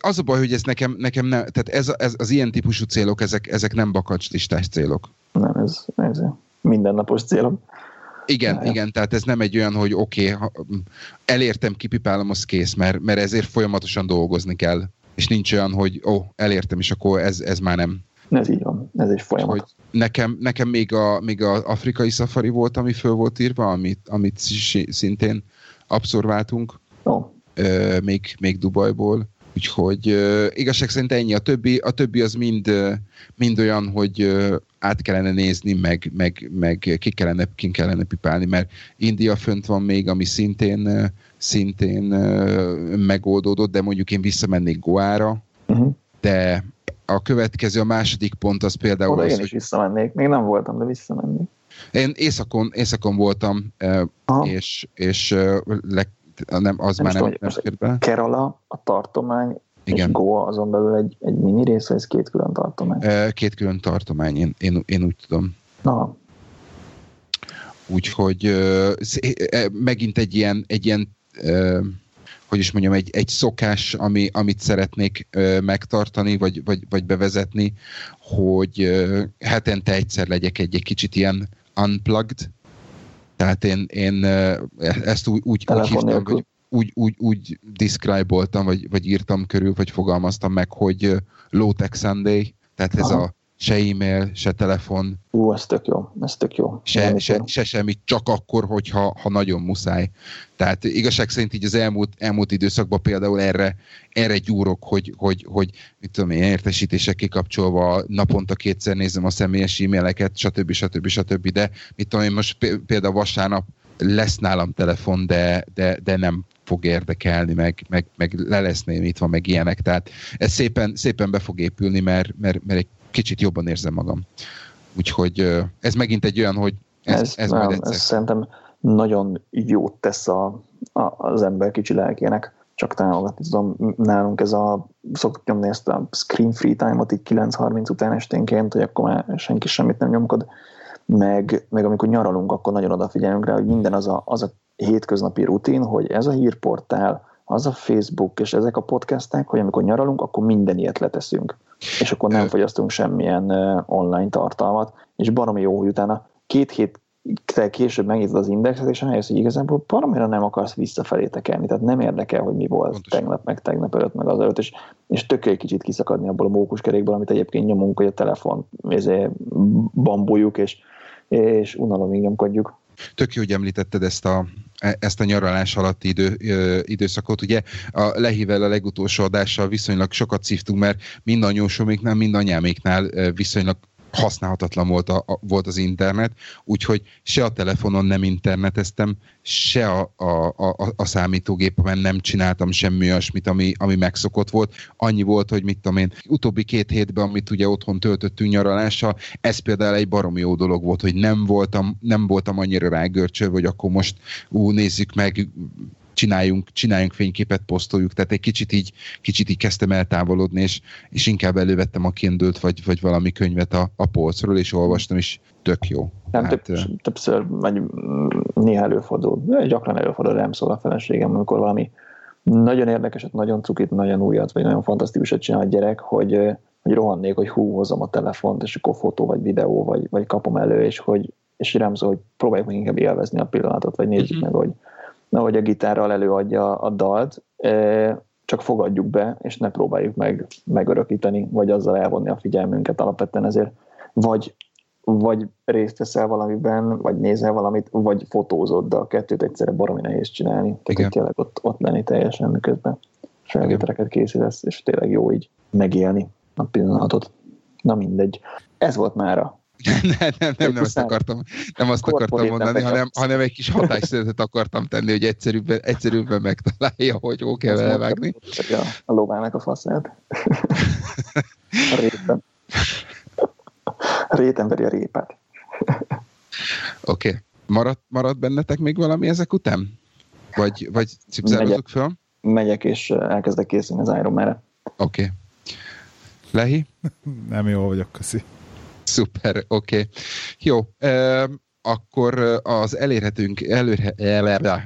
az a baj, hogy ez nekem, nekem nem, tehát ez, ez, az ilyen típusú célok, ezek, ezek nem bakacslistás célok. Nem, ez, ez mindennapos célok. Igen, ja, igen, tehát ez nem egy olyan, hogy oké, okay, elértem, kipipálom, az kész, mert, mert ezért folyamatosan dolgozni kell. És nincs olyan, hogy ó, oh, elértem, és akkor ez, ez már nem. Ez így van, ez egy folyamat. Hogy nekem, nekem még, a, még a afrikai szafari volt, ami föl volt írva, amit, amit szintén abszorváltunk. Oh. Még, még Dubajból. Úgyhogy uh, igazság szerint ennyi. A többi, a többi az mind, mind olyan, hogy uh, át kellene nézni, meg, meg, meg ki, kellene, ki kellene pipálni, mert India fönt van még, ami szintén, szintén megoldódott, de mondjuk én visszamennék Goára, uh-huh. de a következő, a második pont az például Oda az, én is hogy... visszamennék. Még nem voltam, de visszamennék. Én északon, északon voltam, uh, és, és uh, le, nem, az nem már nem, nem fér. Kerala, a tartomány, igen. és Goa azon belül egy, egy mini rész, ez két külön tartomány? Két külön tartomány, én, én, én úgy tudom. Aha. Úgyhogy megint egy ilyen, egy ilyen hogy is mondjam, egy, egy szokás, ami, amit szeretnék megtartani, vagy, vagy, vagy bevezetni, hogy hetente egyszer legyek egy, egy kicsit ilyen unplugged, tehát én, én ezt úgy, úgy, úgy hívtam, vagy úgy, úgy, úgy describe-oltam, vagy, vagy írtam körül, vagy fogalmaztam meg, hogy low-tech Sunday, tehát ez Aha. a se e-mail, se telefon. Ú, ez tök jó, ez tök jó. Se, se, se semmi, csak akkor, hogyha ha nagyon muszáj. Tehát igazság szerint így az elmúlt, elmúlt időszakban például erre, erre gyúrok, hogy, hogy, hogy mit tudom én, értesítések kikapcsolva, naponta kétszer nézem a személyes e-maileket, stb. stb. stb. De mit tudom én, most például vasárnap lesz nálam telefon, de, de, de nem fog érdekelni, meg, meg, meg le lesz némítva, meg ilyenek. Tehát ez szépen, szépen be fog épülni, mert, mert, mert egy kicsit jobban érzem magam. Úgyhogy ez megint egy olyan, hogy ez, ez, ez, nem, ez szerintem nagyon jót tesz a, a, az ember kicsi lelkének csak támogatni tudom. Nálunk ez a, szoktuk nyomni ezt a screen free time-ot így 9.30 után esténként, hogy akkor már senki semmit nem nyomkod, meg, meg amikor nyaralunk, akkor nagyon odafigyelünk rá, hogy minden az a, az a hétköznapi rutin, hogy ez a hírportál, az a Facebook és ezek a podcastek, hogy amikor nyaralunk, akkor minden ilyet leteszünk. És akkor nem fogyasztunk semmilyen online tartalmat, és baromi jó, hogy utána két hét később megnyitod az indexet, és rájössz, hogy igazából baromira nem akarsz visszafelé tekerni, tehát nem érdekel, hogy mi volt Pontosan. tegnap, meg tegnap előtt, meg az előtt, és, és tök egy kicsit kiszakadni abból a mókuskerékből, amit egyébként nyomunk, hogy a telefon bambuljuk, és, és unalomig nyomkodjuk. Tök jó, hogy említetted ezt a, ezt a nyaralás alatti idő, időszakot. Ugye a Lehível a legutolsó adással viszonylag sokat szívtunk, mert mind anyósoméknál, mind anyáméknál viszonylag használhatatlan volt, a, a, volt az internet, úgyhogy se a telefonon nem interneteztem, se a, a, a, a számítógépemen nem csináltam semmi olyasmit, ami, ami megszokott volt. Annyi volt, hogy mit tudom én, utóbbi két hétben, amit ugye otthon töltöttünk nyaralással, ez például egy baromi jó dolog volt, hogy nem voltam, nem voltam annyira rágörcsölve, hogy akkor most ú, nézzük meg, csináljunk, csináljunk fényképet, posztoljuk, tehát egy kicsit így, kicsit így kezdtem eltávolodni, és, és inkább elővettem a kindle vagy, vagy valami könyvet a, a polcról, és olvastam, és tök jó. Nem, hát, több, többször, vagy néha előfordul, gyakran előfordul, nem szól a feleségem, amikor valami nagyon érdekeset, nagyon cukit, nagyon újat, vagy nagyon fantasztikusat csinál a gyerek, hogy, hogy rohannék, hogy hú, hozom a telefont, és akkor fotó, vagy videó, vagy, vagy kapom elő, és hogy és rám szól, hogy próbáljuk meg inkább élvezni a pillanatot, vagy nézzük uh-huh. meg, hogy ahogy a gitárral előadja a dalt, csak fogadjuk be, és ne próbáljuk meg megörökíteni, vagy azzal elvonni a figyelmünket alapvetően ezért. Vagy, vagy részt veszel valamiben, vagy nézel valamit, vagy fotózod, de a kettőt egyszerre baromi nehéz csinálni. Tehát tényleg ott, ott lenni teljesen, miközben felvételeket készítesz, és tényleg jó így megélni a pillanatot. Na mindegy. Ez volt mára nem, nem, nem, nem azt akartam, nem azt akartam mondani, hanem, hanem egy kis hatásszönetet akartam tenni, hogy egyszerűbben, egyszerűbben megtalálja, hogy hol kell elvágni. A, a lovának a faszát. A réten. A réten veri a répát. Oké. Okay. Marad, marad bennetek még valami ezek után? Vagy, vagy cipzározok föl? Megyek, és elkezdek készülni az Iron. Oké. Okay. Lehi? Nem jó vagyok, köszi. Szuper, oké. Okay. Jó, akkor az elérhetünk, előre,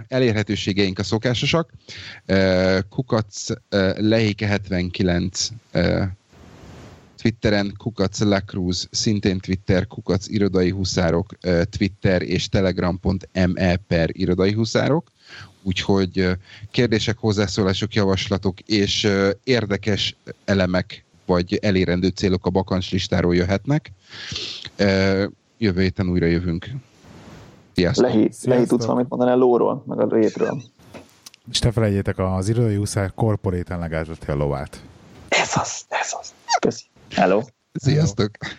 elérhetőségeink a szokásosak. Kukac Leike 79 Twitteren, Kukac Lacruz, szintén Twitter, Kukac Irodai Huszárok, Twitter és telegram.me per Irodai Huszárok. Úgyhogy kérdések, hozzászólások, javaslatok és érdekes elemek vagy elérendő célok a bakancs listáról jöhetnek. Jövő héten újra jövünk. Sziasztok! Lehi, Lehi tudsz valamit mondani a lóról, meg a rétről. És te felejtjétek, az irodai úszár korporéten legáztatja a lovát. Ez az, ez az. Köszi. Hello. Sziasztok! Hello.